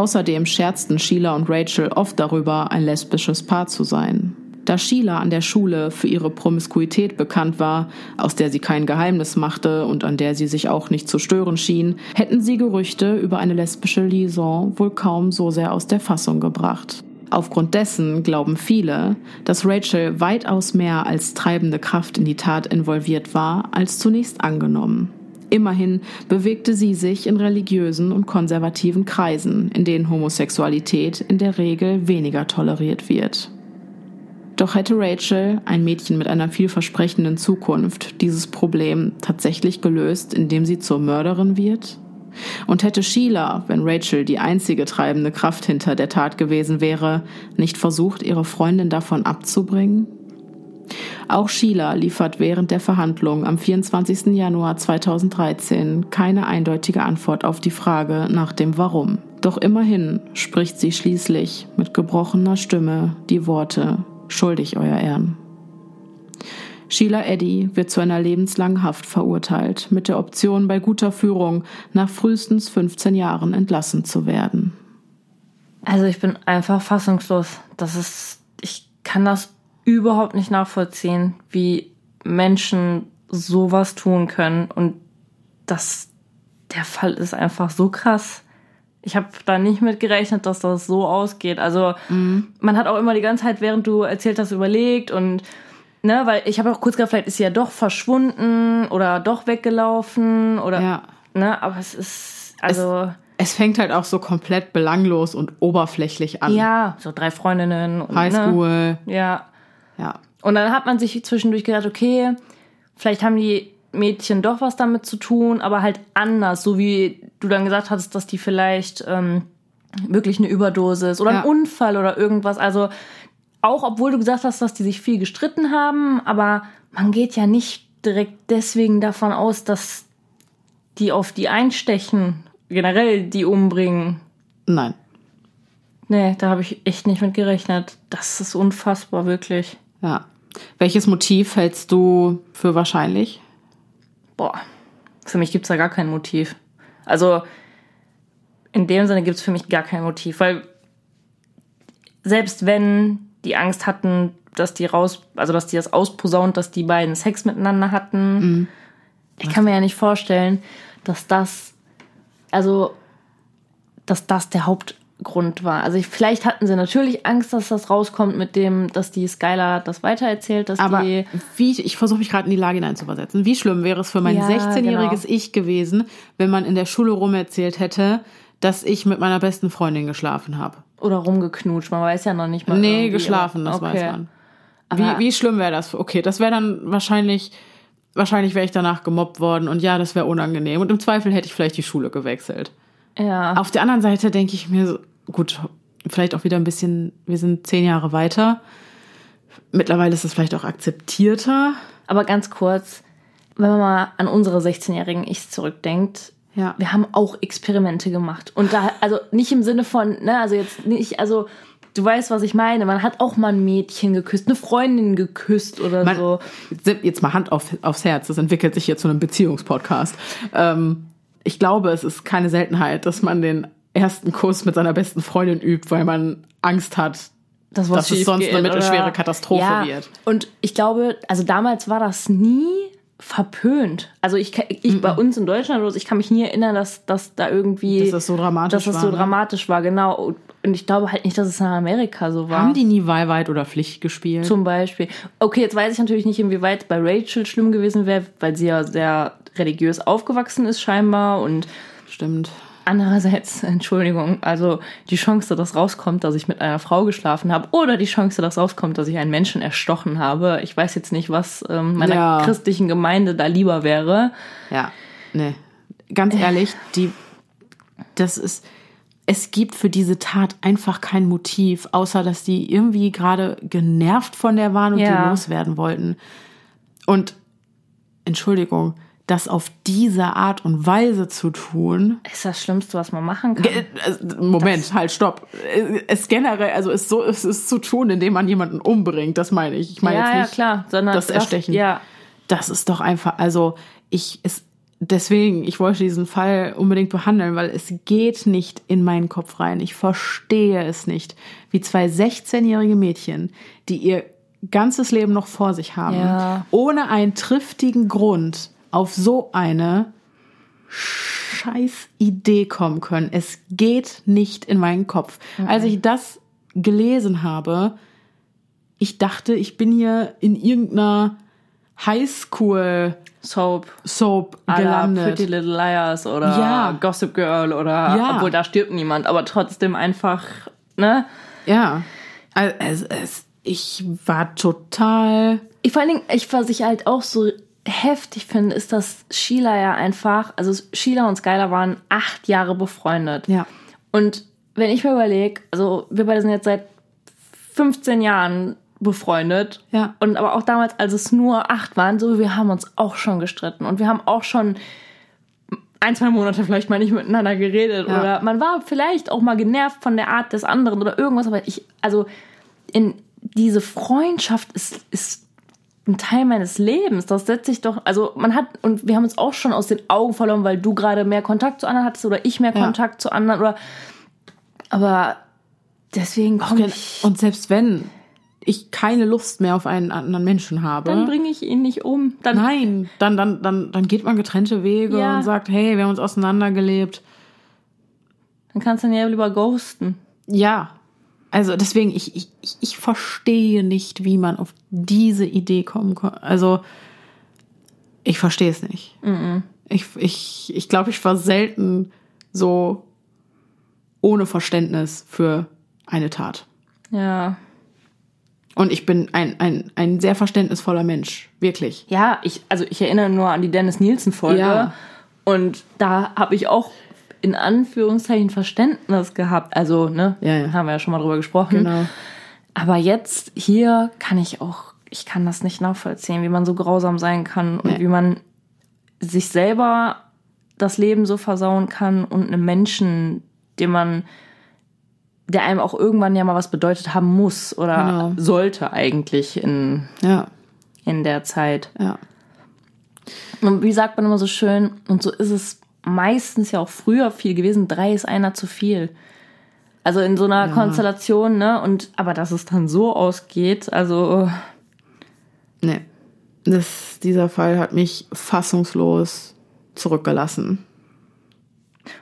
Außerdem scherzten Sheila und Rachel oft darüber, ein lesbisches Paar zu sein. Da Sheila an der Schule für ihre Promiskuität bekannt war, aus der sie kein Geheimnis machte und an der sie sich auch nicht zu stören schien, hätten sie Gerüchte über eine lesbische Liaison wohl kaum so sehr aus der Fassung gebracht. Aufgrund dessen glauben viele, dass Rachel weitaus mehr als treibende Kraft in die Tat involviert war, als zunächst angenommen. Immerhin bewegte sie sich in religiösen und konservativen Kreisen, in denen Homosexualität in der Regel weniger toleriert wird. Doch hätte Rachel, ein Mädchen mit einer vielversprechenden Zukunft, dieses Problem tatsächlich gelöst, indem sie zur Mörderin wird? Und hätte Sheila, wenn Rachel die einzige treibende Kraft hinter der Tat gewesen wäre, nicht versucht, ihre Freundin davon abzubringen? Auch Sheila liefert während der Verhandlung am 24. Januar 2013 keine eindeutige Antwort auf die Frage nach dem Warum. Doch immerhin spricht sie schließlich mit gebrochener Stimme die Worte schuldig, Euer Ehren. Sheila Eddy wird zu einer lebenslangen Haft verurteilt, mit der Option, bei guter Führung nach frühestens 15 Jahren entlassen zu werden. Also ich bin einfach fassungslos. Das ist, ich kann das überhaupt nicht nachvollziehen, wie Menschen sowas tun können. Und das, der Fall ist einfach so krass. Ich habe da nicht mit gerechnet, dass das so ausgeht. Also mhm. man hat auch immer die ganze Zeit, während du erzählt hast, überlegt und ne, weil ich habe auch kurz gedacht, vielleicht ist sie ja doch verschwunden oder doch weggelaufen oder ja. ne, aber es ist also es, es, fängt halt auch so komplett belanglos und oberflächlich an. Ja, so drei Freundinnen und Highschool. Ne, ja. Ja. Und dann hat man sich zwischendurch gedacht, okay, vielleicht haben die Mädchen doch was damit zu tun, aber halt anders, so wie du dann gesagt hattest, dass die vielleicht ähm, wirklich eine Überdosis oder ja. ein Unfall oder irgendwas. Also auch obwohl du gesagt hast, dass die sich viel gestritten haben, aber man geht ja nicht direkt deswegen davon aus, dass die auf die einstechen, generell die umbringen. Nein. Nee, da habe ich echt nicht mit gerechnet. Das ist unfassbar, wirklich. Ja. Welches Motiv hältst du für wahrscheinlich? boah, für mich gibt es da gar kein Motiv. Also in dem Sinne gibt es für mich gar kein Motiv, weil selbst wenn die Angst hatten, dass die raus, also dass die das ausposaunt, dass die beiden Sex miteinander hatten, mhm. ich kann mir ja nicht vorstellen, dass das, also, dass das der Haupt, Grund war. Also ich, vielleicht hatten sie natürlich Angst, dass das rauskommt mit dem, dass die Skylar das weitererzählt, dass Aber die wie ich versuche mich gerade in die Lage hineinzuversetzen. Wie schlimm wäre es für mein ja, 16-jähriges genau. Ich gewesen, wenn man in der Schule rum erzählt hätte, dass ich mit meiner besten Freundin geschlafen habe. Oder rumgeknutscht, man weiß ja noch nicht mal. Nee, geschlafen, das okay. weiß man. Wie, wie schlimm wäre das? Okay, das wäre dann wahrscheinlich, wahrscheinlich wäre ich danach gemobbt worden und ja, das wäre unangenehm. Und im Zweifel hätte ich vielleicht die Schule gewechselt. Ja. Auf der anderen Seite denke ich mir so, gut, vielleicht auch wieder ein bisschen, wir sind zehn Jahre weiter. Mittlerweile ist es vielleicht auch akzeptierter. Aber ganz kurz, wenn man mal an unsere 16-jährigen Ich zurückdenkt, ja. wir haben auch Experimente gemacht. Und da, also nicht im Sinne von, ne, also jetzt nicht, also du weißt, was ich meine. Man hat auch mal ein Mädchen geküsst, eine Freundin geküsst oder man, so. Jetzt mal Hand auf, aufs Herz, das entwickelt sich jetzt zu einem Beziehungspodcast. Ähm, ich glaube, es ist keine Seltenheit, dass man den ersten Kuss mit seiner besten Freundin übt, weil man Angst hat, das dass es sonst geht, eine mittelschwere oder? Katastrophe ja. wird. Und ich glaube, also damals war das nie verpönt. Also ich, ich mhm. bei uns in Deutschland, ich kann mich nie erinnern, dass, dass da irgendwie, dass das so dramatisch dass das war, so ne? dramatisch war, genau. Und ich glaube halt nicht, dass es in Amerika so war. Haben die nie Wahlweit oder Pflicht gespielt? Zum Beispiel. Okay, jetzt weiß ich natürlich nicht, inwieweit bei Rachel schlimm gewesen wäre, weil sie ja sehr religiös aufgewachsen ist scheinbar und Stimmt. Andererseits, Entschuldigung, also die Chance, dass rauskommt, dass ich mit einer Frau geschlafen habe oder die Chance, dass rauskommt, dass ich einen Menschen erstochen habe. Ich weiß jetzt nicht, was ähm, meiner Ja. christlichen Gemeinde da lieber wäre. Ja, nee. Ganz ehrlich, die, das ist, es gibt für diese Tat einfach kein Motiv, außer dass die irgendwie gerade genervt von der waren und Ja. die loswerden wollten. Und, Entschuldigung, das auf diese Art und Weise zu tun, Ist das Schlimmste, was man machen kann. Ge- äh, Moment, halt, stopp. Äh, Es generell, also es so, es ist zu tun, indem man jemanden umbringt, das meine ich. Ich meine ja, jetzt ja, nicht klar. Sondern das Erstechen. Ja, Das ist doch einfach, also ich, es, deswegen, ich wollte diesen Fall unbedingt behandeln, weil es geht nicht in meinen Kopf rein. Ich verstehe es nicht, wie zwei 16-jährige Mädchen, die ihr ganzes Leben noch vor sich haben, Ja. ohne einen triftigen Grund auf so eine scheiß Idee kommen können. Es geht nicht in meinen Kopf. Als ich das gelesen habe, ich dachte, ich bin hier in irgendeiner Highschool Soap. Soap gelandet. Pretty Little Liars oder Ja. Gossip Girl oder Ja. obwohl da stirbt niemand, aber trotzdem einfach, ne? Ja. Also, es, es, ich war total. Ich vor allen Dingen, ich was ich halt auch so heftig finde, ist, dass Sheila ja einfach, also Sheila und Skylar waren acht Jahre befreundet. Ja. Und wenn ich mir überlege, also wir beide sind jetzt seit 15 Jahren befreundet. Ja. Und aber auch damals, als es nur acht waren, so, wir haben uns auch schon gestritten. Und wir haben auch schon ein, zwei Monate vielleicht mal nicht miteinander geredet. Ja. Oder man war vielleicht auch mal genervt von der Art des anderen oder irgendwas. Aber ich, also in diese Freundschaft ist, ist ein Teil meines Lebens. Das setze ich doch, also man hat, und wir haben uns auch schon aus den Augen verloren, weil du gerade mehr Kontakt zu anderen hattest oder ich mehr Ja. Kontakt zu anderen oder, aber deswegen komme ich, Und selbst wenn ich keine Lust mehr auf einen anderen Menschen habe, dann bringe ich ihn nicht um. Dann, nein, dann, dann, dann, dann geht man getrennte Wege Ja. und sagt, hey, wir haben uns auseinandergelebt. dann kannst du ihn ja lieber ghosten. Ja. Also deswegen, ich, ich, ich- verstehe nicht, wie man auf diese Idee kommen kann. Also, ich verstehe es nicht. Ich, ich, ich glaube, ich war selten so ohne Verständnis für eine Tat. Ja. Und ich bin ein, ein, ein sehr verständnisvoller Mensch. Wirklich. Ja, ich, also ich erinnere nur an die Dennis Nielsen-Folge. Ja. Und da habe ich auch in Anführungszeichen Verständnis gehabt. Also, ne, Ja, ja. haben wir ja schon mal drüber gesprochen. Genau. Aber jetzt hier kann ich auch, ich kann das nicht nachvollziehen, wie man so grausam sein kann und Nee. wie man sich selber das Leben so versauen kann und einem Menschen, den man, der einem auch irgendwann ja mal was bedeutet haben muss oder Genau. sollte eigentlich in, Ja, in der Zeit. ja. Und wie sagt man immer so schön, und so ist es meistens ja auch früher viel gewesen, drei ist einer zu viel. Also in so einer Konstellation, ne? Und aber dass es dann so ausgeht, also Nee. Das, dieser Fall hat mich fassungslos zurückgelassen.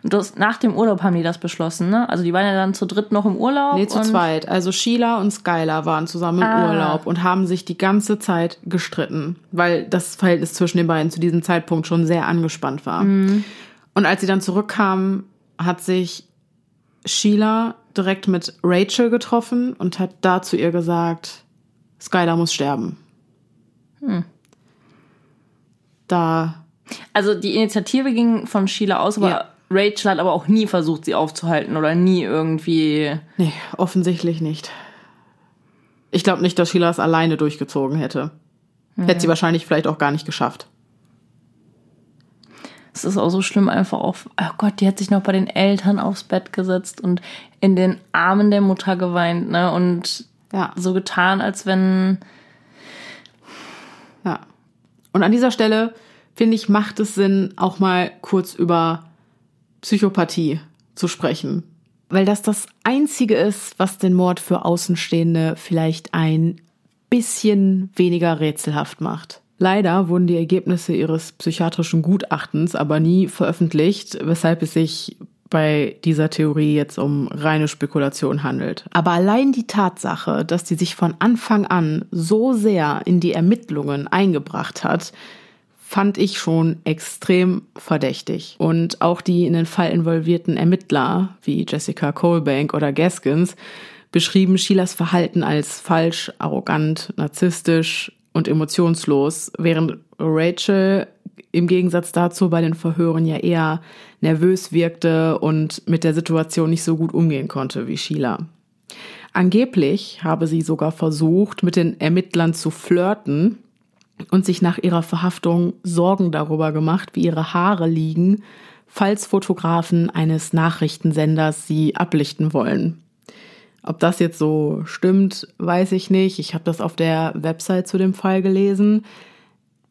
und das, nach dem Urlaub haben die das beschlossen, ne? Also die waren ja dann zu dritt noch im Urlaub. Nee, zu zweit. Also Sheila und Skylar waren zusammen im Ah. Urlaub und haben sich die ganze Zeit gestritten, weil das Verhältnis zwischen den beiden zu diesem Zeitpunkt schon sehr angespannt war. Mhm. Und als sie dann zurückkamen, hat sich Sheila direkt mit Rachel getroffen und hat da zu ihr gesagt, Skylar muss sterben. Hm. Da, Also die Initiative ging von Sheila aus, aber Ja. Rachel hat aber auch nie versucht, sie aufzuhalten oder nie irgendwie. nee, offensichtlich nicht. Ich glaube nicht, dass Sheila es alleine durchgezogen hätte. Hätte sie wahrscheinlich vielleicht auch gar nicht geschafft. Es ist auch so schlimm, einfach auf, oh Gott, die hat sich noch bei den Eltern aufs Bett gesetzt und in den Armen der Mutter geweint, ne? Und Ja. so getan, als wenn. Ja. Und an dieser Stelle, finde ich, macht es Sinn, auch mal kurz über Psychopathie zu sprechen. Weil das das Einzige ist, was den Mord für Außenstehende vielleicht ein bisschen weniger rätselhaft macht. Leider wurden die Ergebnisse ihres psychiatrischen Gutachtens aber nie veröffentlicht, weshalb es sich bei dieser Theorie jetzt um reine Spekulation handelt. Aber allein die Tatsache, dass die sich von Anfang an so sehr in die Ermittlungen eingebracht hat, fand ich schon extrem verdächtig. Und auch die in den Fall involvierten Ermittler, wie Jessica Colbank oder Gaskins, beschrieben Sheilas Verhalten als falsch, arrogant, narzisstisch und emotionslos, während Rachel im Gegensatz dazu bei den Verhören ja eher nervös wirkte und mit der Situation nicht so gut umgehen konnte wie Sheila. Angeblich habe sie sogar versucht, mit den Ermittlern zu flirten und sich nach ihrer Verhaftung Sorgen darüber gemacht, wie ihre Haare liegen, falls Fotografen eines Nachrichtensenders sie ablichten wollen. Ob das jetzt so stimmt, weiß ich nicht. Ich habe das auf der Website zu dem Fall gelesen.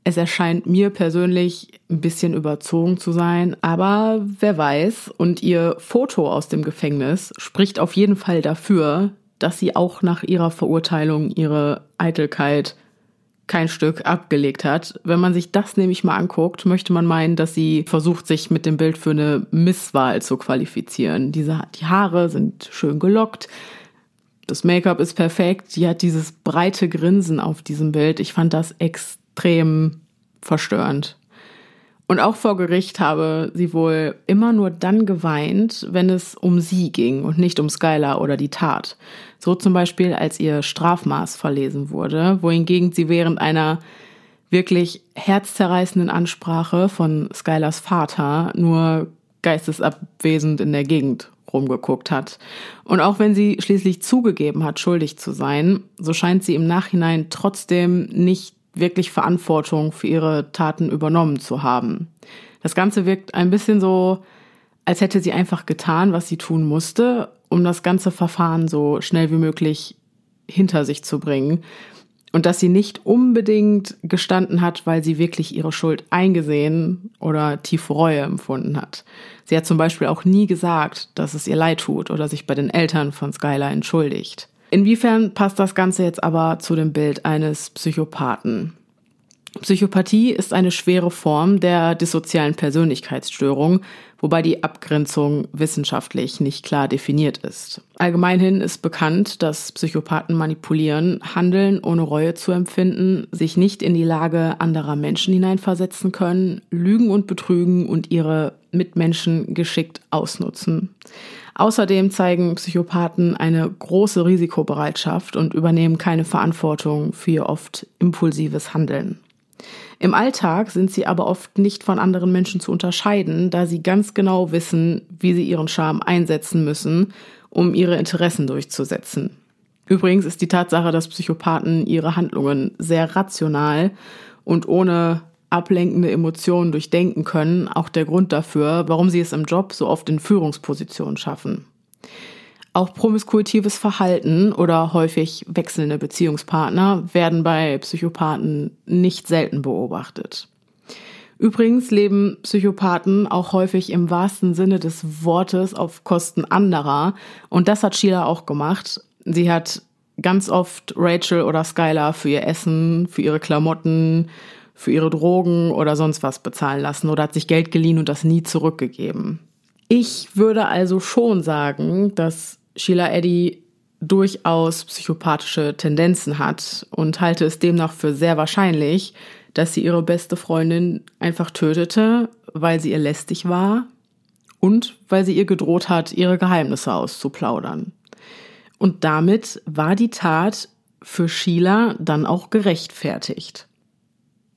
Es erscheint mir persönlich ein bisschen überzogen zu sein, aber wer weiß. Und ihr Foto aus dem Gefängnis spricht auf jeden Fall dafür, dass sie auch nach ihrer Verurteilung ihre Eitelkeit kein Stück abgelegt hat. Wenn man sich das nämlich mal anguckt, möchte man meinen, dass sie versucht, sich mit dem Bild für eine Misswahl zu qualifizieren. Diese, die Haare sind schön gelockt. Das Make-up ist perfekt. Die hat dieses breite Grinsen auf diesem Bild. Ich fand das extrem verstörend. Und auch vor Gericht habe sie wohl immer nur dann geweint, wenn es um sie ging und nicht um Skylar oder die Tat. So zum Beispiel, als ihr Strafmaß verlesen wurde, wohingegen sie während einer wirklich herzzerreißenden Ansprache von Skylars Vater nur geistesabwesend in der Gegend rumgeguckt hat. Und auch wenn sie schließlich zugegeben hat, schuldig zu sein, so scheint sie im Nachhinein trotzdem nicht wirklich Verantwortung für ihre Taten übernommen zu haben. Das Ganze wirkt ein bisschen so, als hätte sie einfach getan, was sie tun musste, um das ganze Verfahren so schnell wie möglich hinter sich zu bringen. Und dass sie nicht unbedingt gestanden hat, weil sie wirklich ihre Schuld eingesehen oder tiefe Reue empfunden hat. Sie hat zum Beispiel auch nie gesagt, dass es ihr leid tut oder sich bei den Eltern von Skylar entschuldigt. Inwiefern passt das Ganze jetzt aber zu dem Bild eines Psychopathen? Psychopathie ist eine schwere Form der dissozialen Persönlichkeitsstörung, wobei die Abgrenzung wissenschaftlich nicht klar definiert ist. Allgemeinhin ist bekannt, dass Psychopathen manipulieren, handeln, ohne Reue zu empfinden, sich nicht in die Lage anderer Menschen hineinversetzen können, lügen und betrügen und ihre Mitmenschen geschickt ausnutzen. Außerdem zeigen Psychopathen eine große Risikobereitschaft und übernehmen keine Verantwortung für ihr oft impulsives Handeln. Im Alltag sind sie aber oft nicht von anderen Menschen zu unterscheiden, da sie ganz genau wissen, wie sie ihren Charme einsetzen müssen, um ihre Interessen durchzusetzen. Übrigens ist die Tatsache, dass Psychopathen ihre Handlungen sehr rational und ohne ablenkende Emotionen durchdenken können, auch der Grund dafür, warum sie es im Job so oft in Führungspositionen schaffen. Auch promiskuitives Verhalten oder häufig wechselnde Beziehungspartner werden bei Psychopathen nicht selten beobachtet. Übrigens leben Psychopathen auch häufig im wahrsten Sinne des Wortes auf Kosten anderer und das hat Sheila auch gemacht. Sie hat ganz oft Rachel oder Skylar für ihr Essen, für ihre Klamotten, für ihre Drogen oder sonst was bezahlen lassen oder hat sich Geld geliehen und das nie zurückgegeben. Ich würde also schon sagen, dass Sheila Eddy durchaus psychopathische Tendenzen hat und halte es demnach für sehr wahrscheinlich, dass sie ihre beste Freundin einfach tötete, weil sie ihr lästig war und weil sie ihr gedroht hat, ihre Geheimnisse auszuplaudern. Und damit war die Tat für Sheila dann auch gerechtfertigt.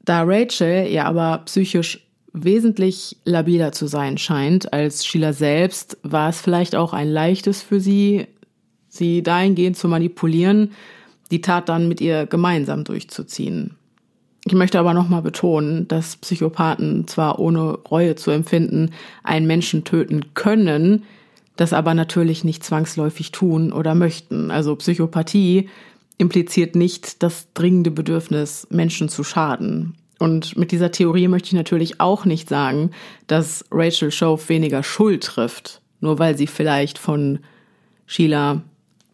Da Rachel ja aber psychisch wesentlich labiler zu sein scheint als Sheila selbst, war es vielleicht auch ein leichtes für sie, sie dahingehend zu manipulieren, die Tat dann mit ihr gemeinsam durchzuziehen. Ich möchte aber nochmal betonen, dass Psychopathen zwar ohne Reue zu empfinden einen Menschen töten können, das aber natürlich nicht zwangsläufig tun oder möchten. Also Psychopathie impliziert nicht das dringende Bedürfnis, Menschen zu schaden. Und mit dieser Theorie möchte ich natürlich auch nicht sagen, dass Rachel Schoaf weniger Schuld trifft, nur weil sie vielleicht von Sheila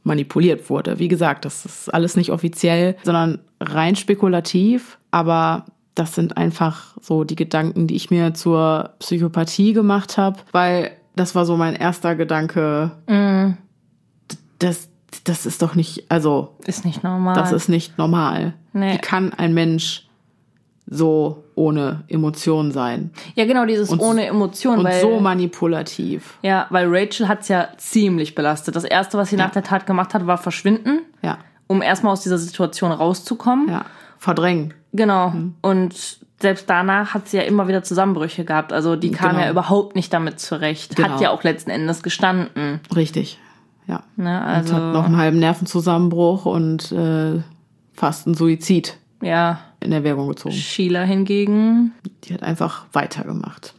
manipuliert wurde. Wie gesagt, das ist alles nicht offiziell, sondern rein spekulativ, aber das sind einfach so die Gedanken, die ich mir zur Psychopathie gemacht habe, weil das war so mein erster Gedanke. D- Das, das ist doch nicht, also, Ist nicht normal. das ist nicht normal. Nee. Wie kann ein Mensch so ohne Emotion sein? ja, genau, dieses Und- ohne Emotion. Und weil, so manipulativ. Ja, weil Rachel hat's ja ziemlich belastet. Das erste, was sie nach der Tat gemacht hat, war verschwinden, Ja, um erstmal aus dieser Situation rauszukommen. ja. Verdrängen. Genau. Mhm. Und selbst danach hat sie ja immer wieder Zusammenbrüche gehabt. Also die kam Genau. ja überhaupt nicht damit zurecht. Genau. Hat ja auch letzten Endes gestanden. Richtig. Ja. Ne? Und Also, hat noch einen halben Nervenzusammenbruch und äh, fast einen Suizid ja, in Erwägung gezogen. Sheila hingegen. Die hat einfach weitergemacht.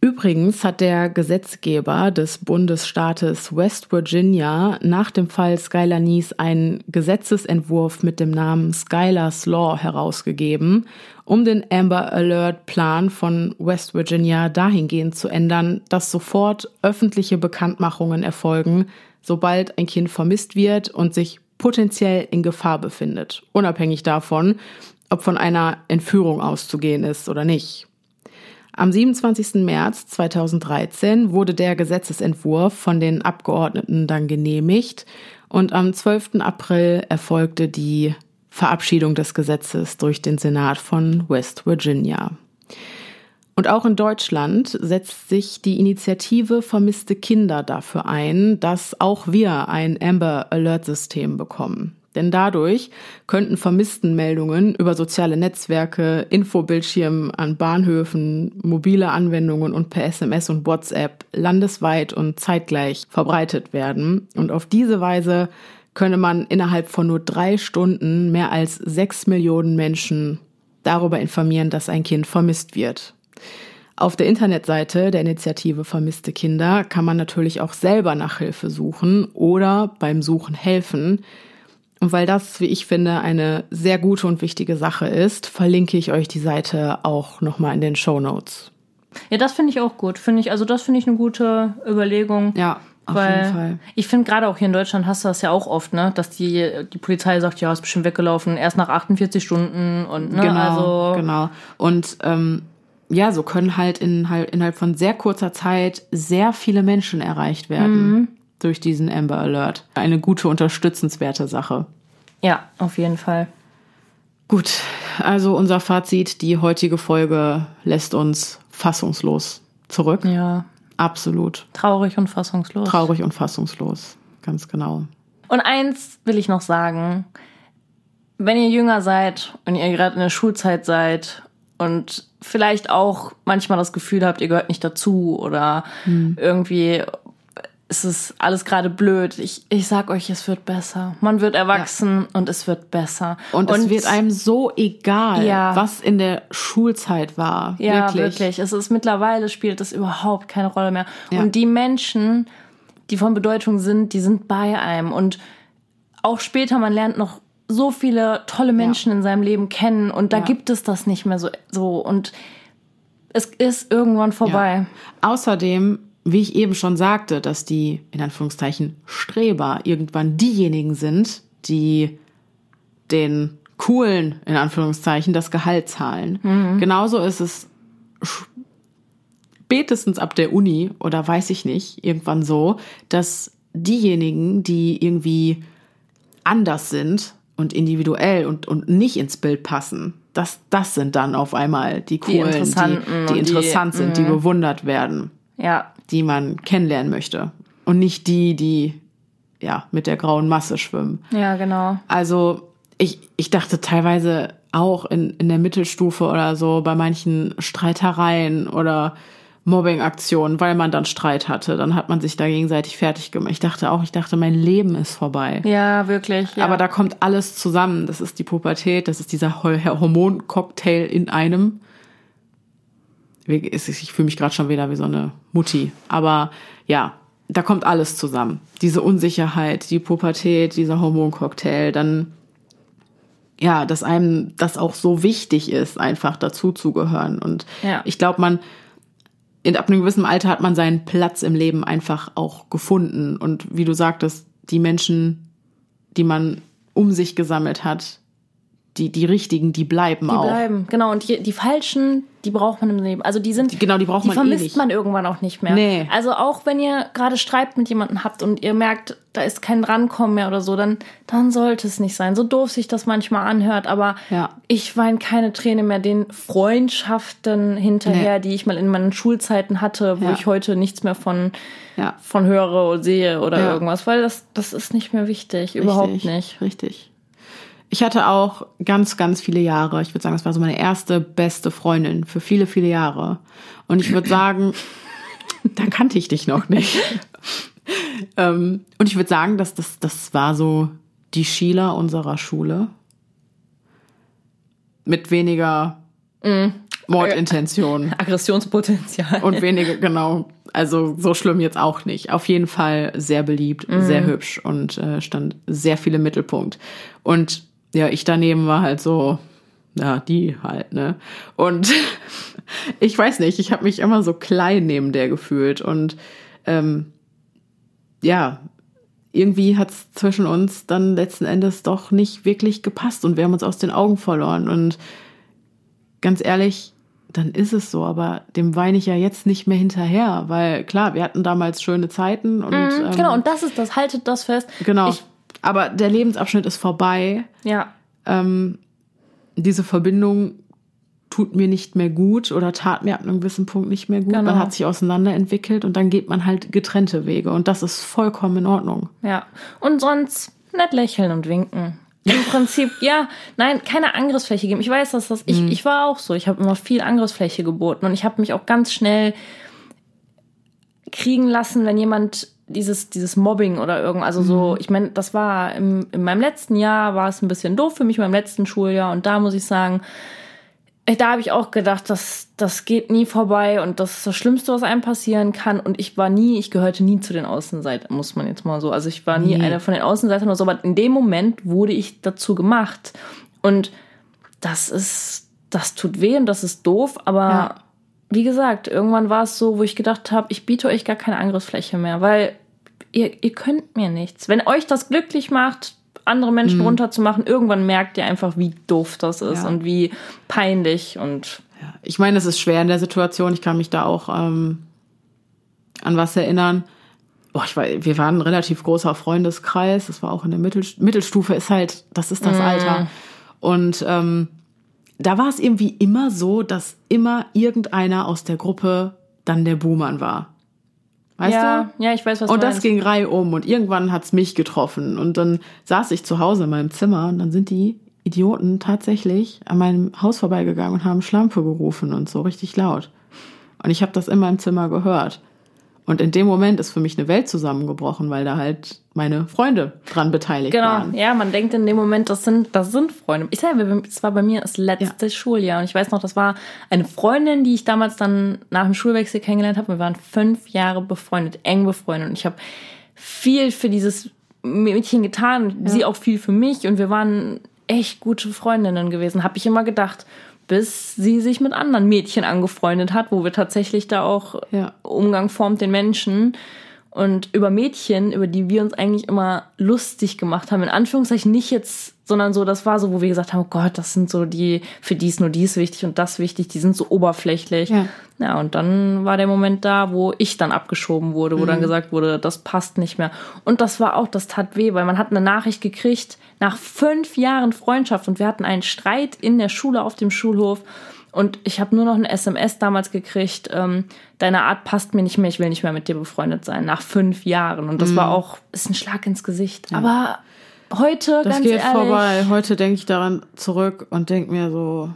Übrigens hat der Gesetzgeber des Bundesstaates West Virginia nach dem Fall Skylar Nies einen Gesetzesentwurf mit dem Namen Skylar's Law herausgegeben, um den Amber Alert Plan von West Virginia dahingehend zu ändern, dass sofort öffentliche Bekanntmachungen erfolgen, sobald ein Kind vermisst wird und sich potenziell in Gefahr befindet, unabhängig davon, ob von einer Entführung auszugehen ist oder nicht. Am 27. März 2013 wurde der Gesetzesentwurf von den Abgeordneten dann genehmigt und am 12. April erfolgte die Verabschiedung des Gesetzes durch den Senat von West Virginia. Und auch in Deutschland setzt sich die Initiative Vermisste Kinder dafür ein, dass auch wir ein Amber Alert System bekommen. Denn dadurch könnten Vermisstenmeldungen über soziale Netzwerke, Infobildschirmen an Bahnhöfen, mobile Anwendungen und per SMS und WhatsApp landesweit und zeitgleich verbreitet werden. Und auf diese Weise könne man innerhalb von nur drei Stunden mehr als sechs Millionen Menschen darüber informieren, dass ein Kind vermisst wird. Auf der Internetseite der Initiative Vermisste Kinder kann man natürlich auch selber nach Hilfe suchen oder beim Suchen helfen. Und weil das, wie ich finde, eine sehr gute und wichtige Sache ist, verlinke ich euch die Seite auch nochmal in den Show Notes. Ja, das finde ich auch gut. Finde ich, also das finde ich eine gute Überlegung. Ja, auf weil jeden Fall. Ich finde gerade auch hier in Deutschland hast du das ja auch oft, ne, dass die die Polizei sagt, ja, ist bestimmt weggelaufen, erst nach 48 Stunden und ne, Genau, also genau. Und ähm, ja, so können halt, in, halt innerhalb von sehr kurzer Zeit sehr viele Menschen erreicht werden Mhm. durch diesen Amber Alert. Eine gute, unterstützenswerte Sache. ja, auf jeden Fall. Gut, also unser Fazit, die heutige Folge lässt uns fassungslos zurück. Ja, Absolut. traurig und fassungslos. Traurig und fassungslos. Ganz genau. Und eins will ich noch sagen. Wenn ihr jünger seid und ihr gerade in der Schulzeit seid und vielleicht auch manchmal das Gefühl habt, ihr gehört nicht dazu oder Hm. irgendwie ist es alles gerade blöd. Ich, ich sag euch, es wird besser. Man wird erwachsen und es wird besser. Und, es wird einem so egal, Ja. was in der Schulzeit war. Ja, wirklich. Es ist mittlerweile spielt es überhaupt keine Rolle mehr. Ja. Und die Menschen, die von Bedeutung sind, die sind bei einem. Und auch später, man lernt noch so viele tolle Menschen in seinem Leben kennen und da Ja. gibt es das nicht mehr so, so. Und es ist irgendwann vorbei. Ja. Außerdem, wie ich eben schon sagte, dass die, in Anführungszeichen, Streber irgendwann diejenigen sind, die den coolen, in Anführungszeichen, das Gehalt zahlen. Genauso ist es spätestens ab der Uni oder weiß ich nicht, irgendwann so, dass diejenigen, die irgendwie anders sind und individuell und, und nicht ins Bild passen, dass das sind dann auf einmal die coolen, die, die, die- interessant sind, die bewundert werden, Ja, die man kennenlernen möchte. Und nicht die, die ja mit der grauen Masse schwimmen. ja, genau. Also ich, ich dachte teilweise auch in, in der Mittelstufe oder so bei manchen Streitereien oder Mobbing-Aktionen, weil man dann Streit hatte, dann hat man sich da gegenseitig fertig gemacht. Ich dachte auch, ich dachte, mein Leben ist vorbei. Ja, wirklich. Ja. Aber da kommt alles zusammen. Das ist die Pubertät, das ist dieser Ho- Hormoncocktail in einem. Ich fühle mich gerade schon wieder wie so eine Mutti. Aber ja, da kommt alles zusammen. Diese Unsicherheit, die Pubertät, dieser Hormoncocktail, dann ja, dass einem das auch so wichtig ist, einfach dazuzugehören. Und Ja. ich glaube, man, in ab einem gewissen Alter hat man seinen Platz im Leben einfach auch gefunden. Und wie du sagtest, die Menschen, die man um sich gesammelt hat, die, die richtigen, die bleiben Die auch. bleiben, genau. Und die, die falschen, die braucht man im Leben. Also die sind, genau, die braucht man eh vermisst nicht. man irgendwann auch nicht mehr. Nee. Also auch wenn ihr gerade Streit mit jemandem habt und ihr merkt, da ist kein Drankommen mehr oder so, dann, dann sollte es nicht sein. So doof sich das manchmal anhört, aber Ja. ich weine keine Träne mehr den Freundschaften hinterher, die ich mal in meinen Schulzeiten hatte, wo Ja. ich heute nichts mehr von, Ja. von höre oder sehe oder irgendwas, weil das, das ist nicht mehr wichtig. Überhaupt Richtig, nicht. Richtig. Ich hatte auch ganz, ganz viele Jahre, ich würde sagen, das war so meine erste beste Freundin für viele, viele Jahre. Und ich würde sagen, da kannte ich dich noch nicht. ähm, und ich würde sagen, dass das, das war so die Sheila unserer Schule. Mit weniger Mordintention. Aggressionspotenzial. Und wenige, genau. Also so schlimm jetzt auch nicht. Auf jeden Fall sehr beliebt, sehr hübsch und äh, stand sehr viel im Mittelpunkt. Und ja, ich daneben war halt so, ja, die halt, ne? Und ich weiß nicht, ich habe mich immer so klein neben der gefühlt. Und ähm, ja, irgendwie hat es zwischen uns dann letzten Endes doch nicht wirklich gepasst und wir haben uns aus den Augen verloren. Und ganz ehrlich, dann ist es so, aber dem weine ich ja jetzt nicht mehr hinterher, weil klar, wir hatten damals schöne Zeiten und ähm, Genau, und das ist das, haltet das fest. genau. Ich, aber der Lebensabschnitt ist vorbei. ja, Ähm, diese Verbindung tut mir nicht mehr gut oder tat mir ab einem gewissen Punkt nicht mehr gut. Genau. Man hat sich auseinanderentwickelt und dann geht man halt getrennte Wege und das ist vollkommen in Ordnung. ja. Und sonst nett lächeln und winken. Im Prinzip, ja, nein, keine Angriffsfläche geben. Ich weiß, dass das, ich, ich war auch so. Ich habe immer viel Angriffsfläche geboten und ich habe mich auch ganz schnell kriegen lassen, wenn jemand dieses, dieses Mobbing oder irgend, also so, ich meine, das war im, in meinem letzten Jahr war es ein bisschen doof für mich, in meinem letzten Schuljahr und da muss ich sagen, äh, da habe ich auch gedacht, das, das geht nie vorbei und das ist das Schlimmste, was einem passieren kann. Und ich war nie, ich gehörte nie zu den Außenseitern, muss man jetzt mal so. Also ich war nie Nee. eine von den Außenseitern oder so, aber in dem Moment wurde ich dazu gemacht. Und das ist, das tut weh und das ist doof, aber Ja. Wie gesagt, irgendwann war es so, wo ich gedacht habe, ich biete euch gar keine Angriffsfläche mehr, weil ihr, ihr könnt mir nichts. Wenn euch das glücklich macht, andere Menschen runterzumachen, irgendwann merkt ihr einfach, wie doof das ist Ja. und wie peinlich und Ja, ich meine, es ist schwer in der Situation. Ich kann mich da auch ähm, an was erinnern. Boah, ich war, wir waren ein relativ großer Freundeskreis. Das war auch in der Mittel, Mittelstufe. Ist halt, das ist das Alter. Und ähm, da war es irgendwie immer so, dass immer irgendeiner aus der Gruppe dann der Buhmann war. Weißt ja, du? ja, ich weiß, was Und du das ging Reihe um und irgendwann hat's mich getroffen. Und dann saß ich zu Hause in meinem Zimmer und dann sind die Idioten tatsächlich an meinem Haus vorbeigegangen und haben Schlampe gerufen und so richtig laut. Und ich habe das in meinem Zimmer gehört. Und in dem Moment ist für mich eine Welt zusammengebrochen, weil da halt meine Freunde dran beteiligt Genau, waren. ja, man denkt in dem Moment, das sind, das sind Freunde. Ich sage, es war bei mir das letzte Schuljahr und ich weiß noch, das war eine Freundin, die ich damals dann nach dem Schulwechsel kennengelernt habe. Wir waren fünf Jahre befreundet, eng befreundet und ich habe viel für dieses Mädchen getan, sie auch viel für mich und wir waren echt gute Freundinnen gewesen, habe ich immer gedacht, bis sie sich mit anderen Mädchen angefreundet hat, wo wir tatsächlich da auch Ja. Umgang formt den Menschen und über Mädchen, über die wir uns eigentlich immer lustig gemacht haben, in Anführungszeichen nicht jetzt, sondern so, das war so, wo wir gesagt haben, oh Gott, das sind so die, für die ist nur dies wichtig und das wichtig, die sind so oberflächlich. Ja. ja, und dann war der Moment da, wo ich dann abgeschoben wurde, wo dann gesagt wurde, das passt nicht mehr. Und das war auch, das tat weh, weil man hat eine Nachricht gekriegt nach fünf Jahren Freundschaft und wir hatten einen Streit in der Schule auf dem Schulhof. Und ich habe nur noch eine SMS damals gekriegt, ähm, deine Art passt mir nicht mehr, ich will nicht mehr mit dir befreundet sein, nach fünf Jahren. Und das war auch, ist ein Schlag ins Gesicht. Aber heute, Das ganz geht ehrlich, vorbei. Heute denke ich daran zurück und denke mir so,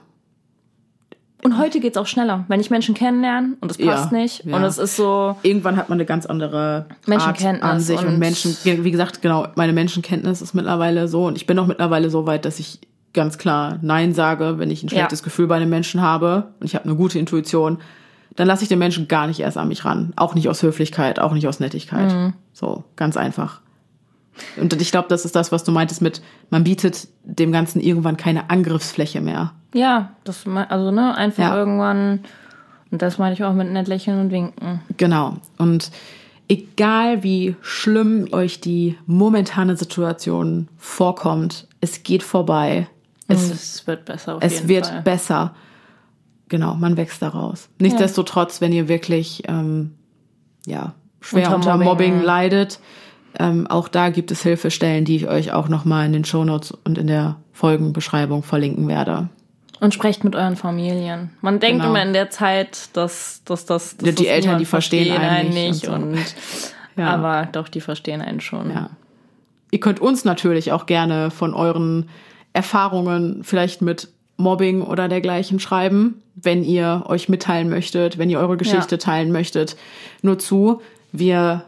und heute geht's auch schneller, wenn ich Menschen kennenlerne und es passt Ja, nicht. ja. Und es ist so, irgendwann hat man eine ganz andere Art Menschenkenntnis an sich und, und- Menschen, wie gesagt, genau, meine Menschenkenntnis ist mittlerweile so und ich bin auch mittlerweile so weit, dass ich ganz klar Nein sage, wenn ich ein Ja. schlechtes Gefühl bei einem Menschen habe und ich habe eine gute Intuition, dann lasse ich den Menschen gar nicht erst an mich ran. Auch nicht aus Höflichkeit, auch nicht aus Nettigkeit. Mhm. So, ganz einfach. Und ich glaube, das ist das, was du meintest mit, man bietet dem Ganzen irgendwann keine Angriffsfläche mehr. ja, das, also, ne, einfach Ja. irgendwann, und das meine ich auch mit nett lächeln und winken. Genau. Und egal wie schlimm euch die momentane Situation vorkommt, es geht vorbei. Es, es wird besser. Es wird Fall. besser. Genau, man wächst daraus. Nichtsdestotrotz, wenn ihr wirklich ähm, ja, schwer Unter unter, Mobbing, Mobbing. leidet, ähm, auch da gibt es Hilfestellen, die ich euch auch nochmal in den Shownotes und in der Folgenbeschreibung verlinken werde. Und sprecht mit euren Familien. Man denkt Genau. immer in der Zeit, dass, dass das. Dass Ja, die das Eltern, die verstehen einen nicht und, und Ja. Aber doch, die verstehen einen schon. Ja. Ihr könnt uns natürlich auch gerne von euren Erfahrungen vielleicht mit Mobbing oder dergleichen schreiben, wenn ihr euch mitteilen möchtet, wenn ihr eure Geschichte Ja. teilen möchtet. Nur zu, wir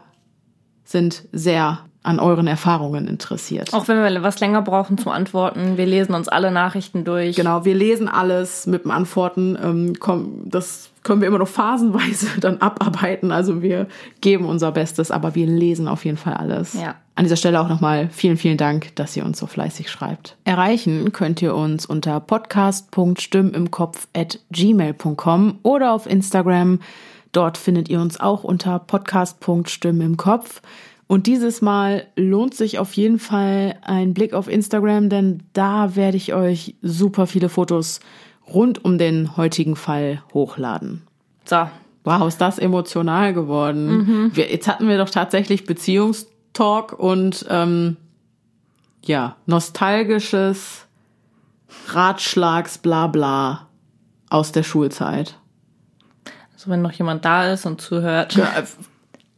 sind sehr an euren Erfahrungen interessiert. Auch wenn wir was länger brauchen zum Antworten, wir lesen uns alle Nachrichten durch. Genau, wir lesen alles mit dem Antworten. Ähm, komm, das können wir immer noch phasenweise dann abarbeiten. Also wir geben unser Bestes, aber wir lesen auf jeden Fall alles. Ja. An dieser Stelle auch nochmal vielen, vielen Dank, dass ihr uns so fleißig schreibt. Erreichen könnt ihr uns unter podcast.stimmimkopf.gmail.com oder auf Instagram. Dort findet ihr uns auch unter podcast.stimmimkopf. Und dieses Mal lohnt sich auf jeden Fall ein Blick auf Instagram, denn da werde ich euch super viele Fotos rund um den heutigen Fall hochladen. So, Wow, ist das emotional geworden. Wir, jetzt hatten wir doch tatsächlich Beziehungstalk und ähm, ja, nostalgisches Ratschlags Blabla aus der Schulzeit. also wenn noch jemand da ist und zuhört. Ja,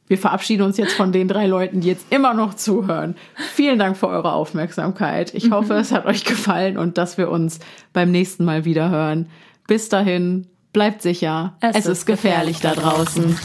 Wir verabschieden uns jetzt von den drei Leuten, die jetzt immer noch zuhören. Vielen Dank für eure Aufmerksamkeit. Ich hoffe, es hat euch gefallen und dass wir uns beim nächsten Mal wieder hören. Bis dahin, bleibt sicher. Es, ist gefährlich da draußen.